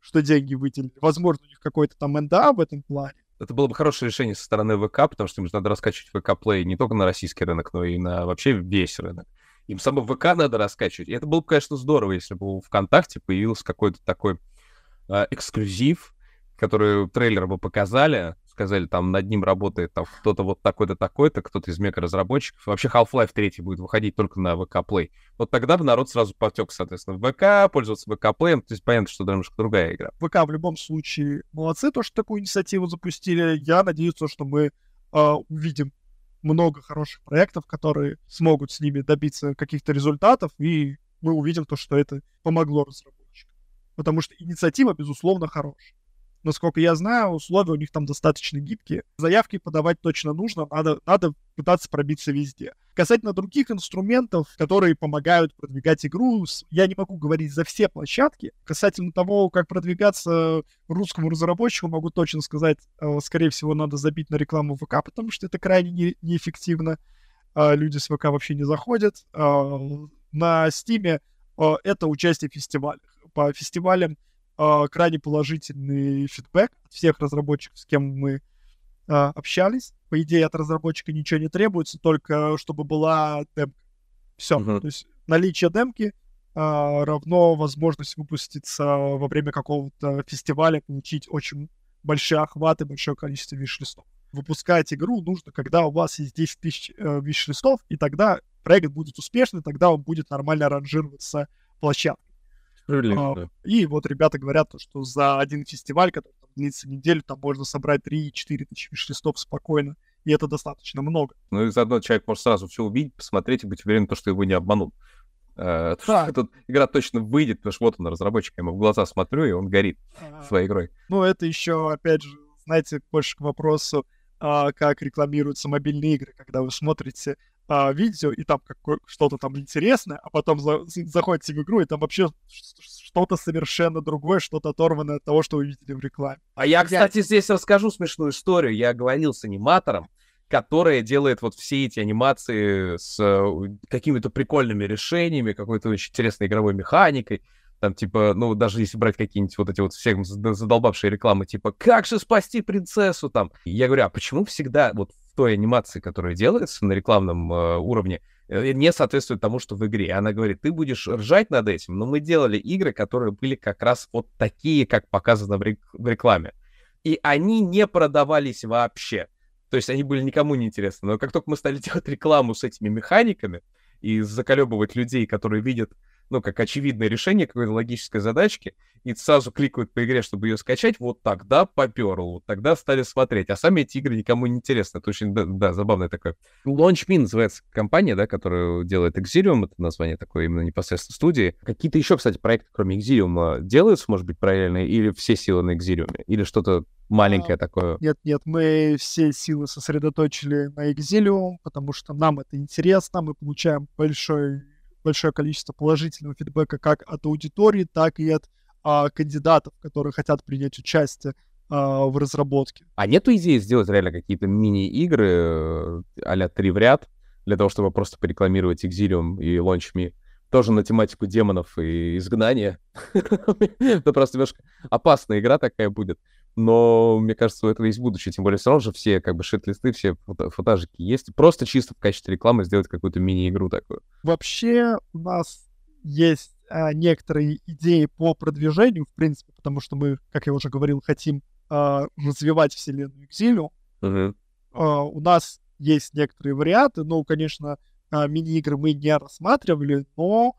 что деньги выделили, возможно, у них какой-то там НДА в этом плане, это было бы хорошее решение со стороны ВК, потому что им же надо раскачивать ВК Play не только на российский рынок, но и на вообще весь рынок. Им само ВК надо раскачивать. И это было бы, конечно, здорово, если бы у ВКонтакте появился какой-то такой э, эксклюзив, который трейлер бы показали, сказали, там над ним работает там кто-то вот такой-то, такой-то, кто-то из мега-разработчиков. Вообще Half-Life 3 будет выходить только на ВК Play. Вот тогда бы народ сразу потек, соответственно, в ВК, пользоваться ВК Play. То есть понятно, что это немножко другая игра. ВК в любом случае молодцы, то, что такую инициативу запустили. Я надеюсь, что мы э, увидим много хороших проектов, которые смогут с ними добиться каких-то результатов, и мы увидим то, что это помогло разработчикам. Потому что инициатива, безусловно, хорошая. Насколько я знаю, условия у них там достаточно гибкие. Заявки подавать точно нужно, надо, надо пытаться пробиться везде. Касательно других инструментов, которые помогают продвигать игру, я не могу говорить за все площадки. Касательно того, как продвигаться русскому разработчику, могу точно сказать, э, скорее всего, надо забить на рекламу ВК, потому что это крайне не, неэффективно. А, люди с ВК вообще не заходят. А, на Стиме э, это участие в фестивалях. По фестивалям э, крайне положительный фидбэк от всех разработчиков, с кем мы э, общались. По идее, от разработчика ничего не требуется, только чтобы была демка. Все. Uh-huh. То есть наличие демки э, равно возможность выпуститься во время какого-то фестиваля, получить очень большие охваты, большое количество виш-листов. Выпускать игру нужно, когда у вас есть 10 тысяч э, виш-листов, и тогда проект будет успешный, тогда он будет нормально ранжироваться площадкой. А, и вот ребята говорят, что за один фестиваль, который длится неделю, там можно собрать 3-4 тысячи виш-листов спокойно, и это достаточно много. Ну и заодно человек может сразу все увидеть, посмотреть и быть уверен, что его не обманут. Uh, да. (laughs) Эта игра точно выйдет, потому что вот он, разработчик, я ему в глаза смотрю, и он горит uh, своей игрой. Ну, это еще, опять же, знаете, больше к вопросу, uh, как рекламируются мобильные игры, когда вы смотрите а, видео, и там какое- что-то там интересное, а потом за- заходите в игру, и там вообще что-то совершенно другое, что-то оторванное от того, что вы видели в рекламе. А я, кстати, здесь расскажу смешную историю. Я говорил с аниматором, которая делает вот все эти анимации с э, какими-то прикольными решениями, какой-то очень интересной игровой механикой. Там, типа, ну, даже если брать какие-нибудь вот эти вот всех задолбавшие рекламы, типа, как же спасти принцессу там. я говорю, а почему всегда вот в той анимации, которая делается на рекламном э, уровне, э, не соответствует тому, что в игре. Она говорит, ты будешь ржать над этим, но мы делали игры, которые были как раз вот такие, как показано в, рек- в рекламе. И они не продавались вообще. То есть они были никому не интересны. Но как только мы стали (laughs) делать рекламу с этими механиками и заколебывать людей, которые видят ну, как очевидное решение какой-то логической задачки, и сразу кликают по игре, чтобы ее скачать, вот тогда поперло, вот тогда стали смотреть. А сами эти игры никому не интересны. Это очень, да, да забавное такое. LaunchMe называется компания, да, которая делает Exilium, это название такое именно непосредственно студии. Какие-то еще, кстати, проекты, кроме Exilium, делаются, может быть, параллельно, или все силы на Exilium, или что-то маленькое а, такое? Нет, нет, мы все силы сосредоточили на Exilium, потому что нам это интересно, мы получаем большой большое количество положительного фидбэка как от аудитории, так и от а, кандидатов, которые хотят принять участие а, в разработке. А нету идеи сделать реально какие-то мини-игры э, а-ля три в ряд, для того, чтобы просто порекламировать Exilium и LaunchMe? Тоже на тематику демонов и изгнания. (laughs) Это просто немножко опасная игра такая будет но мне кажется, у этого есть будущее. Тем более, все равно же все как бы шит-листы, все фото фотажики есть. Просто чисто в качестве рекламы сделать какую-то мини-игру такую. Вообще у нас есть а, некоторые идеи по продвижению, в принципе, потому что мы, как я уже говорил, хотим а, развивать вселенную Exilium. Uh-huh. А, у нас есть некоторые варианты, но, конечно, а, мини-игры мы не рассматривали, но,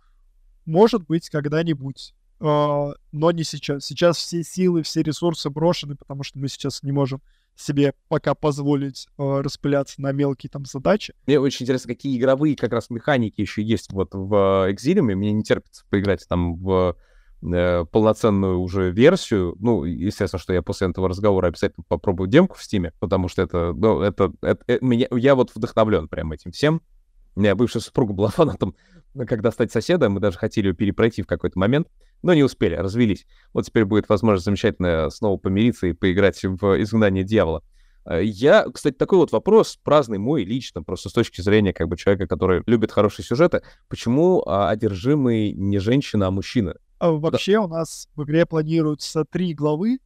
может быть, когда-нибудь но не сейчас. Сейчас все силы, все ресурсы брошены, потому что мы сейчас не можем себе пока позволить э, распыляться на мелкие там задачи. Мне очень интересно, какие игровые как раз механики еще есть вот в Exilium. Мне не терпится поиграть там в э, полноценную уже версию. Ну, естественно, что я после этого разговора обязательно попробую демку в Стиме, потому что это, ну, это, это, это меня, я вот вдохновлен прям этим всем. У меня бывшая супруга была фанатом, когда стать соседом, мы даже хотели ее перепройти в какой-то момент, но не успели, развелись. Вот теперь будет возможность замечательно снова помириться и поиграть в «Изгнание дьявола». Э, я, кстати, такой вот вопрос, праздный мой лично, просто с точки зрения как бы человека, который любит хорошие сюжеты, почему а, одержимый не женщина, а мужчина? А вообще да. у нас в игре планируются три главы,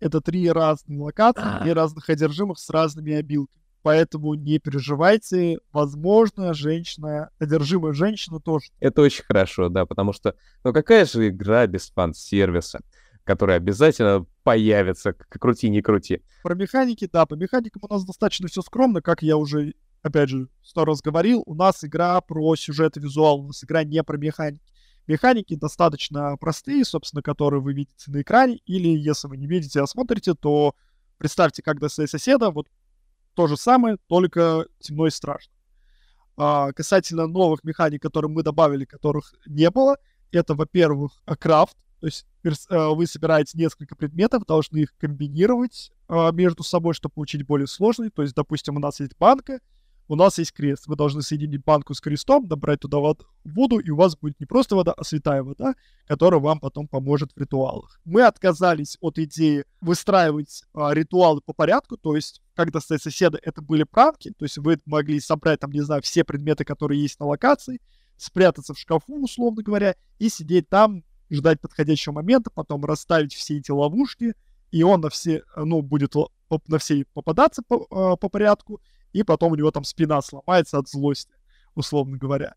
это три разные локации, а. разных одержимых с разными обилками. Поэтому не переживайте, возможно, женщина, одержимая женщина тоже. Это очень хорошо, да, потому что, ну какая же игра без фан-сервиса? который обязательно появится, как крути, не крути. Про механики, да, по механикам у нас достаточно все скромно, как я уже, опять же, сто раз говорил, у нас игра про сюжет и визуал, у нас игра не про механики. Механики достаточно простые, собственно, которые вы видите на экране, или если вы не видите, а смотрите, то представьте, как достать соседа, вот то же самое, только темно и страшно. А, касательно новых механик, которые мы добавили, которых не было, это, во-первых, крафт, то есть а, вы собираете несколько предметов, должны их комбинировать а, между собой, чтобы получить более сложный. То есть, допустим, у нас есть банка, у нас есть крест. Вы должны соединить банку с крестом, добрать туда воду, и у вас будет не просто вода, а святая вода, которая вам потом поможет в ритуалах. Мы отказались от идеи выстраивать а, ритуалы по порядку, то есть, как достать соседа, это были пранки, то есть вы могли собрать, там, не знаю, все предметы, которые есть на локации, спрятаться в шкафу, условно говоря, и сидеть там, ждать подходящего момента, потом расставить все эти ловушки, и он на все, ну, будет на все попадаться по, а, по порядку, и потом у него там спина сломается от злости, условно говоря.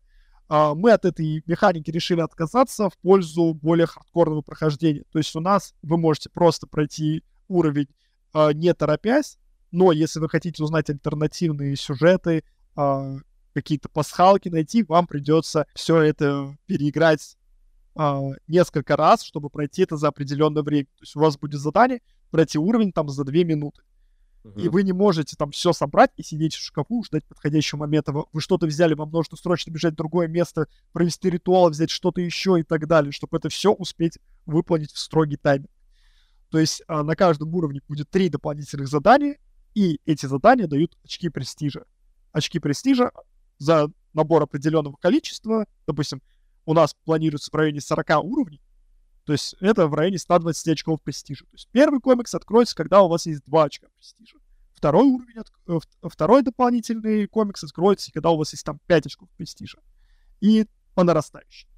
А, мы от этой механики решили отказаться в пользу более хардкорного прохождения. То есть у нас вы можете просто пройти уровень а, не торопясь, но если вы хотите узнать альтернативные сюжеты, а, какие-то пасхалки найти, вам придется все это переиграть несколько раз, чтобы пройти это за определенное время. То есть у вас будет задание пройти уровень там за две минуты. И вы не можете там все собрать и сидеть в шкафу, ждать подходящего момента. Вы что-то взяли, вам нужно срочно бежать в другое место, провести ритуал, взять что-то еще и так далее, чтобы это все успеть выполнить в строгий тайминг. То есть а, на каждом уровне будет три дополнительных задания, и эти задания дают очки престижа. Очки престижа за набор определенного количества, допустим, у нас планируется в районе 40 уровней, то есть это в районе 120 очков престижа. То есть первый комикс откроется, когда у вас есть 2 очка престижа. Второй уровень, от... Э, второй дополнительный комикс откроется, когда у вас есть там 5 очков престижа. И по нарастающей.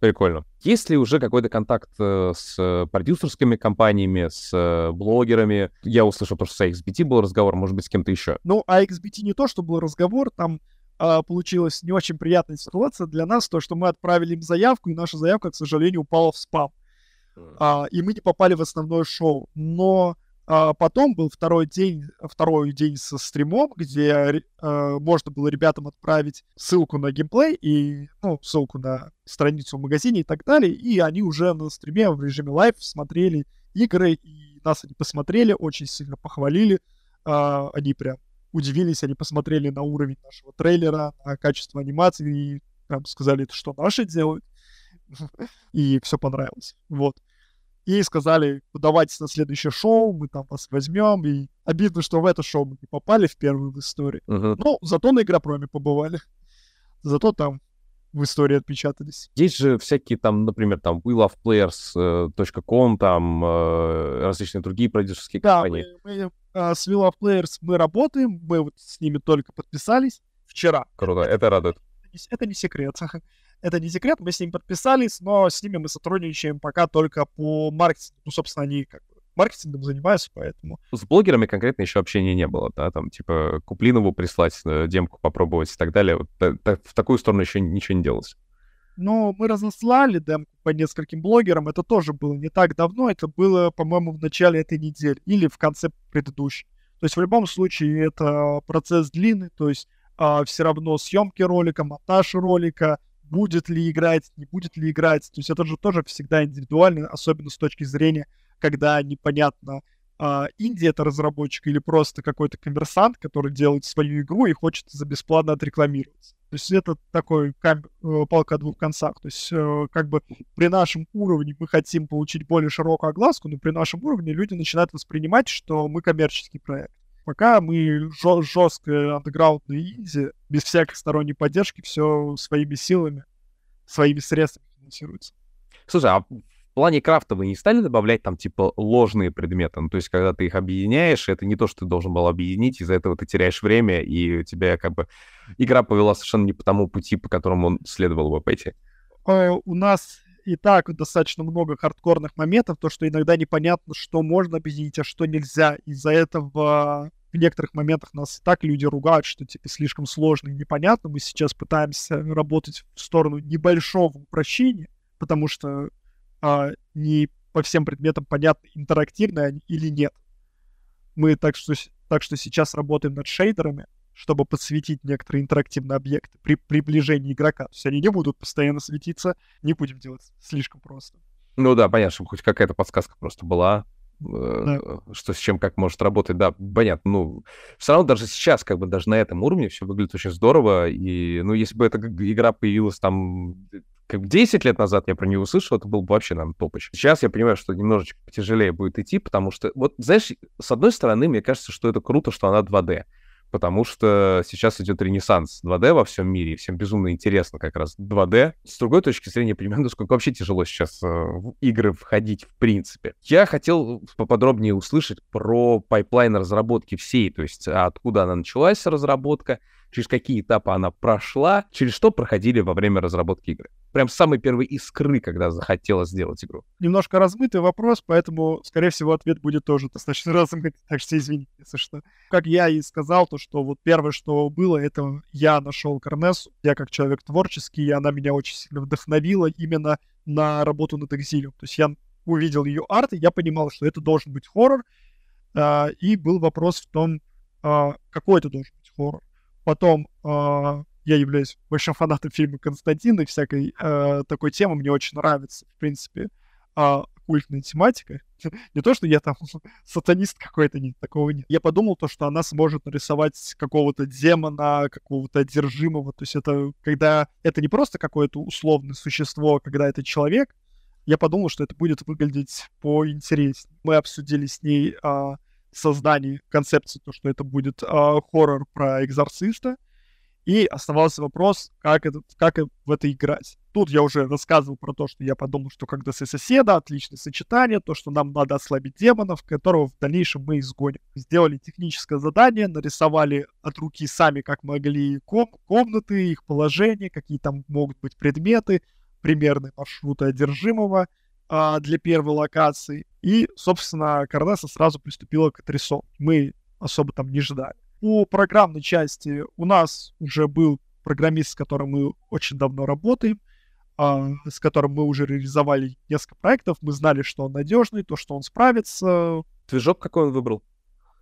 Прикольно. Есть ли уже какой-то контакт э, с продюсерскими компаниями, с э, блогерами? Я услышал то, что с XBT был разговор, может быть, с кем-то еще. Ну, iXBT не то, что был разговор, там а, получилась не очень приятная ситуация для нас, то, что мы отправили им заявку, и наша заявка, к сожалению, упала в спам а, и мы не попали в основное шоу. Но а, потом был второй день, второй день со стримом, где а, можно было ребятам отправить ссылку на геймплей и ну, ссылку на страницу в магазине и так далее, и они уже на стриме в режиме live смотрели игры, и нас они посмотрели, очень сильно похвалили, а, они прям удивились, они посмотрели на уровень нашего трейлера, на качество анимации и прям сказали, это что наши делают (laughs) и все понравилось. Вот. И сказали, давайте на следующее шоу, мы там вас возьмем. И обидно, что в это шоу мы не попали в первую в истории. Uh-huh. Ну, зато на Игропроме побывали. Зато там в истории отпечатались. Есть же всякие там, например, там willofplayers.com, там э, различные другие продюсерские да, компании. Мы, мы, а, с Will of Players мы работаем, мы вот с ними только подписались вчера. Круто, это радует. Это, это не секрет. (laughs) Это не секрет, мы с ними подписались, но с ними мы сотрудничаем пока только по маркетингу. Ну, собственно, они как бы маркетингом занимаются, поэтому... С блогерами конкретно еще общения не было, да, там, типа, Куплинову прислать, э, демку попробовать и так далее. Вот, в такую сторону еще ничего не делалось. Ну, мы разослали демку по нескольким блогерам, это тоже было не так давно, это было, по-моему, в начале этой недели или в конце предыдущей. То есть в любом случае это процесс длинный, то есть а, все равно съемки ролика, монтаж ролика, будет ли играть, не будет ли играть. То есть это же тоже всегда индивидуально, особенно с точки зрения, когда непонятно, а, Индия это разработчик или просто какой-то коммерсант, который делает свою игру и хочет за бесплатно отрекламироваться. То есть это такой кам- э, палка о двух концах. То есть э, как бы при нашем уровне мы хотим получить более широкую огласку, но при нашем уровне люди начинают воспринимать, что мы коммерческий проект. Пока мы жесткая андеграундная инди, без всякой сторонней поддержки, все своими силами, своими средствами финансируется. Слушай, а в плане крафта вы не стали добавлять там типа ложные предметы? Ну, то есть, когда ты их объединяешь, это не то, что ты должен был объединить, из-за этого ты теряешь время, и у тебя как бы игра повела совершенно не по тому пути, по которому он следовал бы пойти. Э, у нас и так достаточно много хардкорных моментов, то, что иногда непонятно, что можно объединить, а что нельзя. Из-за этого в некоторых моментах нас так люди ругают, что типа слишком сложно и непонятно. Мы сейчас пытаемся работать в сторону небольшого упрощения, потому что а, не по всем предметам понятно, интерактивны они или нет. Мы так что, так что сейчас работаем над шейдерами, чтобы подсветить некоторые интерактивные объекты при приближении игрока. То есть они не будут постоянно светиться, не будем делать слишком просто. Ну да, понятно, чтобы хоть какая-то подсказка просто была, да. Э, что с чем как может работать, да, понятно. Ну, все равно даже сейчас, как бы даже на этом уровне все выглядит очень здорово, и, ну, если бы эта игра появилась там как 10 лет назад я про нее услышал, это был бы вообще, наверное, топоч. Сейчас я понимаю, что немножечко потяжелее будет идти, потому что, вот, знаешь, с одной стороны, мне кажется, что это круто, что она 2D, потому что сейчас идет ренессанс 2D во всем мире, и всем безумно интересно как раз 2D. С другой точки зрения, понимаю, (laughs) насколько вообще тяжело сейчас э, в игры входить в принципе. Я хотел поподробнее услышать про пайплайн разработки всей, то есть откуда она началась, разработка, через какие этапы она прошла, через что проходили во время разработки игры. Прям с самой первой искры, когда захотела сделать игру. Немножко размытый вопрос, поэтому, скорее всего, ответ будет тоже достаточно (laughs) размытый, так что извините, если что. Как я и сказал, то, что вот первое, что было, это я нашел Карнесу. Я как человек творческий, и она меня очень сильно вдохновила именно на работу над Exilium. То есть я увидел ее арт, и я понимал, что это должен быть хоррор, Uh, и был вопрос в том, uh, какой это должен быть хоррор. Потом э, я являюсь большим фанатом фильма «Константин» и всякой э, такой темы. Мне очень нравится, в принципе, э, культная тематика. (laughs) не то, что я там (laughs) сатанист какой-то, нет, такого нет. Я подумал то, что она сможет нарисовать какого-то демона, какого-то одержимого. То есть это когда это не просто какое-то условное существо, когда это человек. Я подумал, что это будет выглядеть поинтереснее. Мы обсудили с ней а, создании концепции, то, что это будет э, хоррор про экзорциста. И оставался вопрос, как, это, как в это играть. Тут я уже рассказывал про то, что я подумал, что когда с соседа, отличное сочетание, то, что нам надо ослабить демонов, которого в дальнейшем мы изгоним. Сделали техническое задание, нарисовали от руки сами, как могли, ком комнаты, их положение, какие там могут быть предметы, примерные маршруты одержимого — а, для первой локации. И, собственно, Карнеса сразу приступила к отрисовке. Мы особо там не ждали. По программной части у нас уже был программист, с которым мы очень давно работаем, а, с которым мы уже реализовали несколько проектов. Мы знали, что он надежный, то, что он справится. Движок какой он выбрал?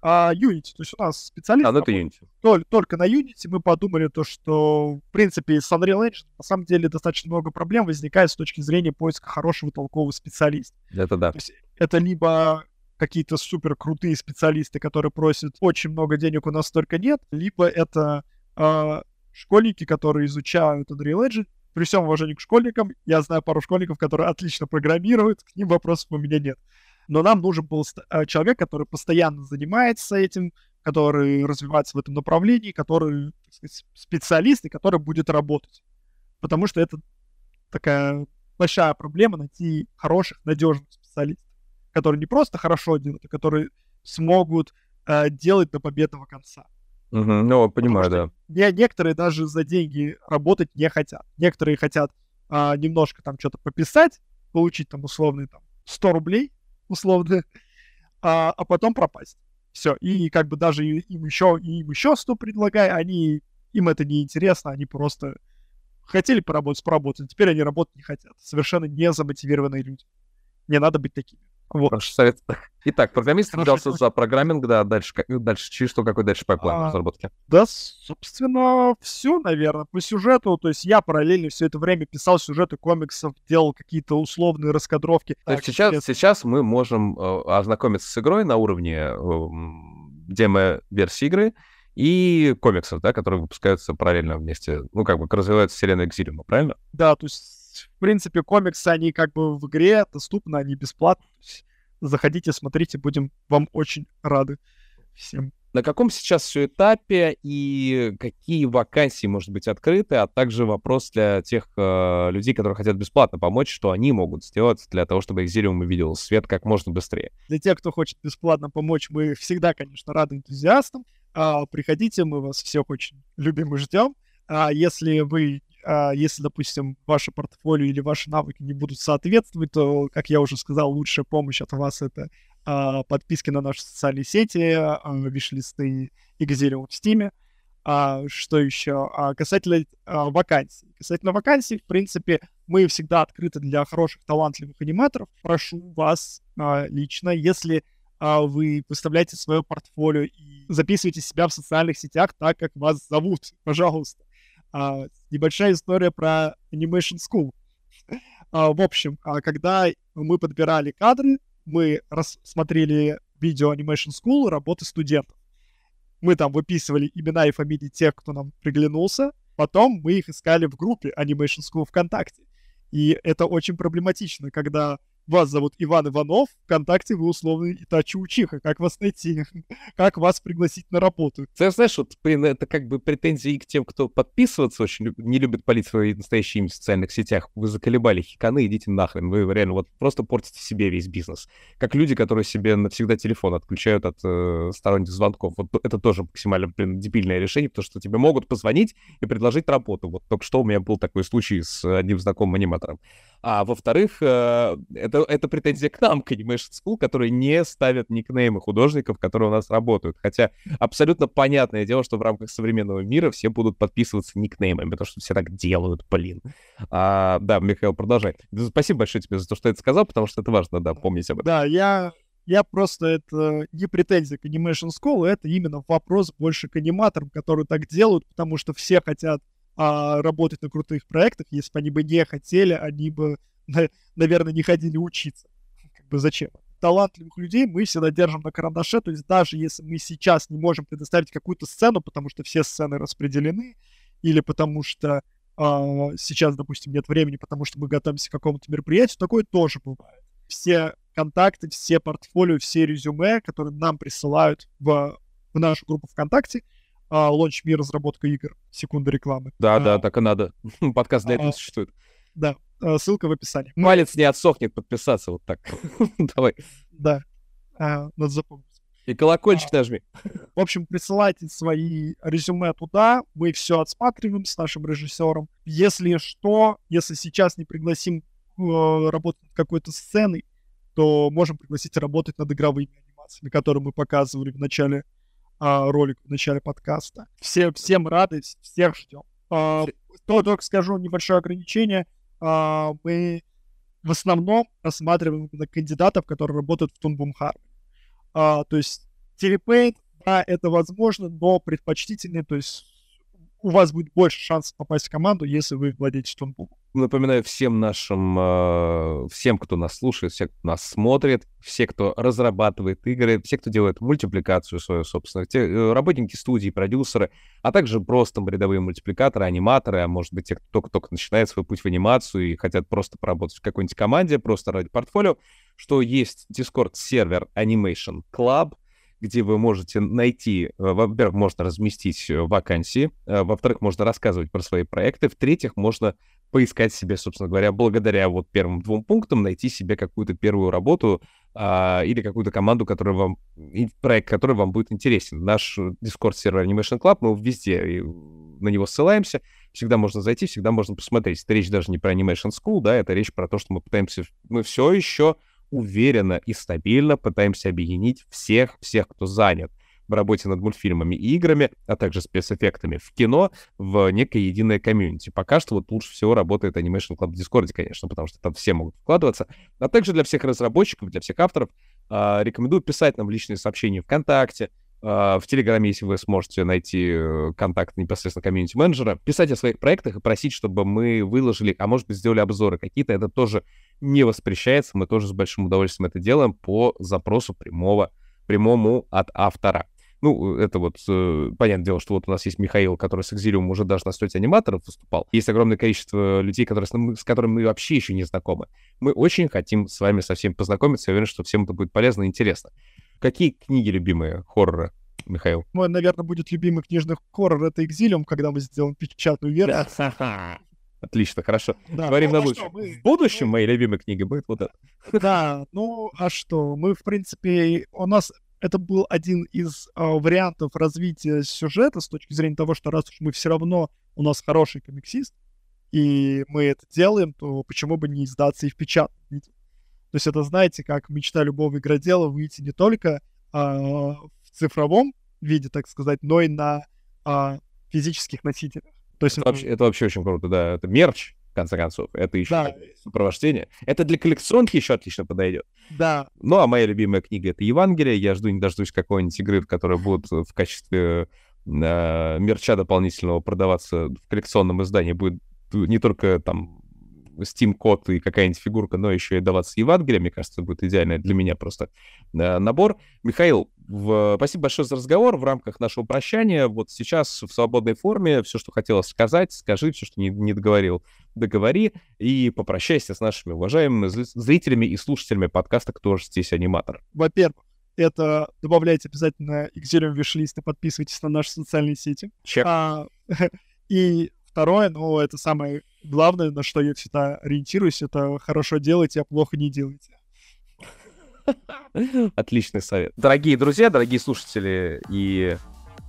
А, Unity. То есть у нас специалист... А, ну это Unity. Только, только на Unity мы подумали то, что, в принципе, с Unreal Engine на самом деле достаточно много проблем возникает с точки зрения поиска хорошего толкового специалиста. Это да. То есть это либо какие-то супер крутые специалисты, которые просят очень много денег, у нас только нет, либо это э, школьники, которые изучают Unreal Engine. При всем уважении к школьникам, я знаю пару школьников, которые отлично программируют, к ним вопросов у меня нет но нам нужен был э, человек, который постоянно занимается этим, который развивается в этом направлении, который так сказать, специалист и который будет работать. Потому что это такая большая проблема найти хороших, надежных специалистов, которые не просто хорошо делают, а которые смогут э, делать до победного конца. Угу, ну, понимаю, да. Не, некоторые даже за деньги работать не хотят. Некоторые хотят а, немножко там что-то пописать, получить там условные там 100 рублей, условно, а, а потом пропасть. Все. И как бы даже им еще, им еще что предлагай, они, им это не интересно, они просто хотели поработать, поработать, теперь они работать не хотят. Совершенно не замотивированные люди. Не надо быть такими. Вот. Совет. Итак, программист взялся за programming, да, дальше, как, дальше через что, какой дальше пайплайн а, разработки? Да, собственно, все, наверное, по сюжету, то есть я параллельно все это время писал сюжеты комиксов, делал какие-то условные раскадровки. То есть сейчас, сейчас мы можем э, ознакомиться с игрой на уровне э, демо-версии игры, и комиксов, да, которые выпускаются параллельно вместе, ну, как бы развиваются вселенная Экзилиума, правильно? Да, то есть, в принципе, комиксы, они как бы в игре доступны, они бесплатны. Заходите, смотрите, будем вам очень рады всем. На каком сейчас все этапе и какие вакансии, может быть, открыты, а также вопрос для тех э, людей, которые хотят бесплатно помочь, что они могут сделать для того, чтобы Exilium увидел свет как можно быстрее. Для тех, кто хочет бесплатно помочь, мы всегда, конечно, рады энтузиастам. А, приходите, мы вас всех очень любим и ждем. А если вы, если, допустим, ваше портфолио или ваши навыки не будут соответствовать, то, как я уже сказал, лучшая помощь от вас — это а, подписки на наши социальные сети, а, виш-листы и Газелиум в Стиме. А, что еще? А, касательно а, вакансий. Касательно вакансий, в принципе, мы всегда открыты для хороших, талантливых аниматоров. Прошу вас а, лично, если а, вы выставляете свое портфолио и записываете себя в социальных сетях так, как вас зовут, пожалуйста. А, небольшая история про Animation School. А, в общем, а, когда мы подбирали кадры, мы рассмотрели видео Animation School работы студентов. Мы там выписывали имена и фамилии тех, кто нам приглянулся. Потом мы их искали в группе Animation School ВКонтакте. И это очень проблематично, когда вас зовут Иван Иванов, ВКонтакте вы условно Итачи Учиха. Как вас найти? (laughs) как вас пригласить на работу? Ты знаешь, вот, блин, это как бы претензии к тем, кто подписываться очень люб... не любит палить свои настоящие имя в социальных сетях. Вы заколебали хиканы, идите нахрен. Вы реально вот просто портите себе весь бизнес. Как люди, которые себе навсегда телефон отключают от э, сторонних звонков. Вот это тоже максимально, блин, дебильное решение, потому что тебе могут позвонить и предложить работу. Вот только что у меня был такой случай с одним знакомым аниматором. А во-вторых, э, это, это претензия к нам, к Animation School, которые не ставят никнеймы художников, которые у нас работают. Хотя абсолютно понятное дело, что в рамках современного мира все будут подписываться никнеймами, потому что все так делают, блин. А, да, Михаил, продолжай. Спасибо большое тебе за то, что ты сказал, потому что это важно, да, помнить об этом. Да, я я просто это не претензия к Animation School, это именно вопрос больше к аниматорам, которые так делают, потому что все хотят а, работать на крутых проектах. Если бы они бы не хотели, они бы, наверное, не ходили учиться. Как бы зачем? Талантливых людей мы всегда держим на карандаше, то есть даже если мы сейчас не можем предоставить какую-то сцену, потому что все сцены распределены, или потому что а, сейчас, допустим, нет времени, потому что мы готовимся к какому-то мероприятию, такое тоже бывает. Все контакты, все портфолио, все резюме, которые нам присылают в, в нашу группу ВКонтакте, а, Launch Me разработка игр. Секунда рекламы. Да, а, да, так и надо. (laughs) Подкаст для этого а, существует. Да, а, ссылка в описании. Палец не отсохнет подписаться вот так. (laughs) Давай. Да, а, надо запомнить. И колокольчик а, нажми. В общем, присылайте свои резюме туда, мы все отсматриваем с нашим режиссером. Если что, если сейчас не пригласим э, работать над какой-то сценой, то можем пригласить работать над игровыми анимациями, которые мы показывали в начале а, ролик в начале подкаста. Все, всем рады, всех ждем. А, то только скажу небольшое ограничение. А, мы в основном рассматриваем кандидатов, которые работают в Тунбум А, то есть телепейт, да, это возможно, но предпочтительнее, то есть у вас будет больше шансов попасть в команду, если вы владеете Тунбумом. Напоминаю всем нашим, э, всем, кто нас слушает, всем, кто нас смотрит, все, кто разрабатывает игры, все, кто делает мультипликацию свою собственную, те, э, работники студии, продюсеры, а также просто рядовые мультипликаторы, аниматоры, а может быть те, кто только-только начинает свой путь в анимацию и хотят просто поработать в какой-нибудь команде, просто ради портфолио, что есть Discord-сервер Animation Club, где вы можете найти, э, во-первых, можно разместить э, вакансии, во-вторых, можно рассказывать про свои проекты, в-третьих, можно поискать себе, собственно говоря, благодаря вот первым двум пунктам, найти себе какую-то первую работу а, или какую-то команду, которая вам, проект, который вам будет интересен. Наш Discord-сервер Animation Club, мы везде на него ссылаемся, всегда можно зайти, всегда можно посмотреть. Это речь даже не про Animation School, да, это речь про то, что мы пытаемся, мы все еще уверенно и стабильно пытаемся объединить всех, всех, кто занят в работе над мультфильмами и играми, а также спецэффектами в кино в некое единое комьюнити. Пока что вот лучше всего работает Animation Club в Discord, конечно, потому что там все могут вкладываться. А также для всех разработчиков, для всех авторов э, рекомендую писать нам личные сообщения ВКонтакте, а, в Телеграме, если вы сможете найти э, контакт непосредственно комьюнити-менеджера, писать о своих проектах и просить, чтобы мы выложили, а может быть, сделали обзоры какие-то, это тоже не воспрещается, мы тоже с большим удовольствием это делаем по запросу прямого, прямому от автора. Ну, это вот, э, понятное дело, что вот у нас есть Михаил, который с Exilium уже даже на стойте аниматоров выступал. Есть огромное количество людей, которые, с которыми мы вообще еще не знакомы. Мы очень хотим с вами со всеми познакомиться. Я уверен, что всем это будет полезно и интересно. Какие книги любимые хоррора, Михаил? Мой, наверное, будет любимый книжный хоррор — это «Экзилиум», когда мы сделаем печатную версию. Отлично, хорошо. Да, Говорим ну, на а будущее. Мы... В будущем моей любимой книги будет вот это. Да, ну а что? Мы, в принципе, у нас это был один из э, вариантов развития сюжета с точки зрения того, что раз уж мы все равно, у нас хороший комиксист, и мы это делаем, то почему бы не издаться и в печатном виде? То есть это, знаете, как мечта любого игродела выйти не только а, в цифровом виде, так сказать, но и на а, физических носителях. То есть это, вообще, это вообще очень круто, да. Это мерч, в конце концов. Это еще да. сопровождение. Это для коллекционки еще отлично подойдет. Да. Ну, а моя любимая книга — это Евангелие. Я жду не дождусь какой-нибудь игры, которая будет в качестве э, мерча дополнительного продаваться в коллекционном издании. Будет не только там Steam-код и какая-нибудь фигурка, но еще и даваться Евангелие, мне кажется, будет идеальный для меня просто э, набор. Михаил, в... спасибо большое за разговор в рамках нашего прощания. Вот сейчас в свободной форме все, что хотелось сказать, скажи, все, что не, не договорил, договори и попрощайся с нашими уважаемыми зрителями и слушателями подкаста «Кто же здесь аниматор?». Во-первых, это добавляйте обязательно Exilium виш-лист и подписывайтесь на наши социальные сети. Чек. А, (laughs) и второе, ну, это самое главное, на что я всегда ориентируюсь, это хорошо делайте, а плохо не делайте. Отличный совет. Дорогие друзья, дорогие слушатели и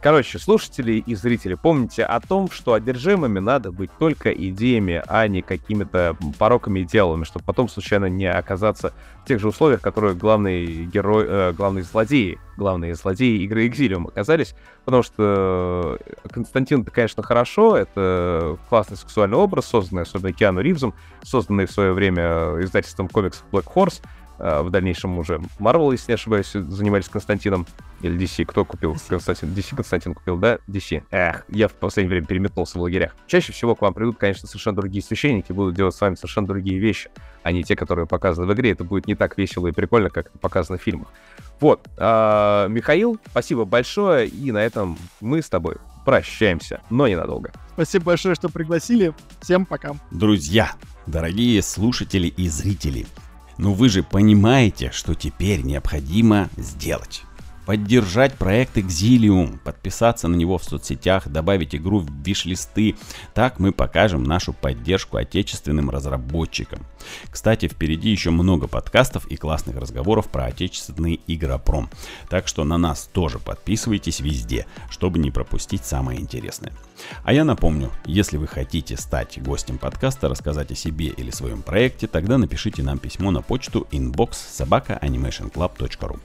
Короче, слушатели и зрители, помните о том, что одержимыми надо быть только идеями, а не какими-то пороками и делами, чтобы потом случайно не оказаться в тех же условиях, которые главный герой, э, главные злодеи, главные злодеи игры Exilium оказались, потому что Константин, это, конечно, хорошо, это классный сексуальный образ, созданный особенно Киану Ривзом, созданный в свое время издательством комиксов Black Horse, в дальнейшем уже Marvel, если не ошибаюсь, занимались Константином. Или DC. Кто купил Константин? DC Константин купил, да? DC. Эх, я в последнее время переметнулся в лагерях. Чаще всего к вам придут, конечно, совершенно другие священники, будут делать с вами совершенно другие вещи, а не те, которые показаны в игре. Это будет не так весело и прикольно, как это показано в фильмах. Вот. А, Михаил, спасибо большое. И на этом мы с тобой прощаемся, но ненадолго. Спасибо большое, что пригласили. Всем пока. Друзья, дорогие слушатели и зрители, но вы же понимаете, что теперь необходимо сделать поддержать проект Exilium, подписаться на него в соцсетях, добавить игру в виш-листы. Так мы покажем нашу поддержку отечественным разработчикам. Кстати, впереди еще много подкастов и классных разговоров про отечественный игропром. Так что на нас тоже подписывайтесь везде, чтобы не пропустить самое интересное. А я напомню, если вы хотите стать гостем подкаста, рассказать о себе или своем проекте, тогда напишите нам письмо на почту inbox собака animationclub.ru.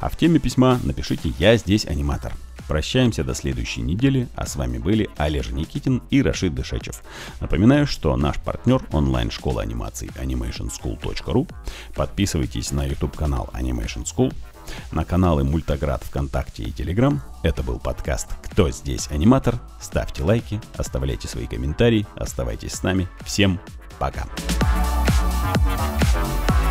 А в теме письма напишите «Я здесь аниматор». Прощаемся до следующей недели, а с вами были Олежа Никитин и Рашид Дышечев. Напоминаю, что наш партнер онлайн-школа анимации animationschool.ru. Подписывайтесь на YouTube канал Animation School, на каналы Мультаград ВКонтакте и Телеграм. Это был подкаст «Кто здесь аниматор?». Ставьте лайки, оставляйте свои комментарии, оставайтесь с нами. Всем пока! Пока.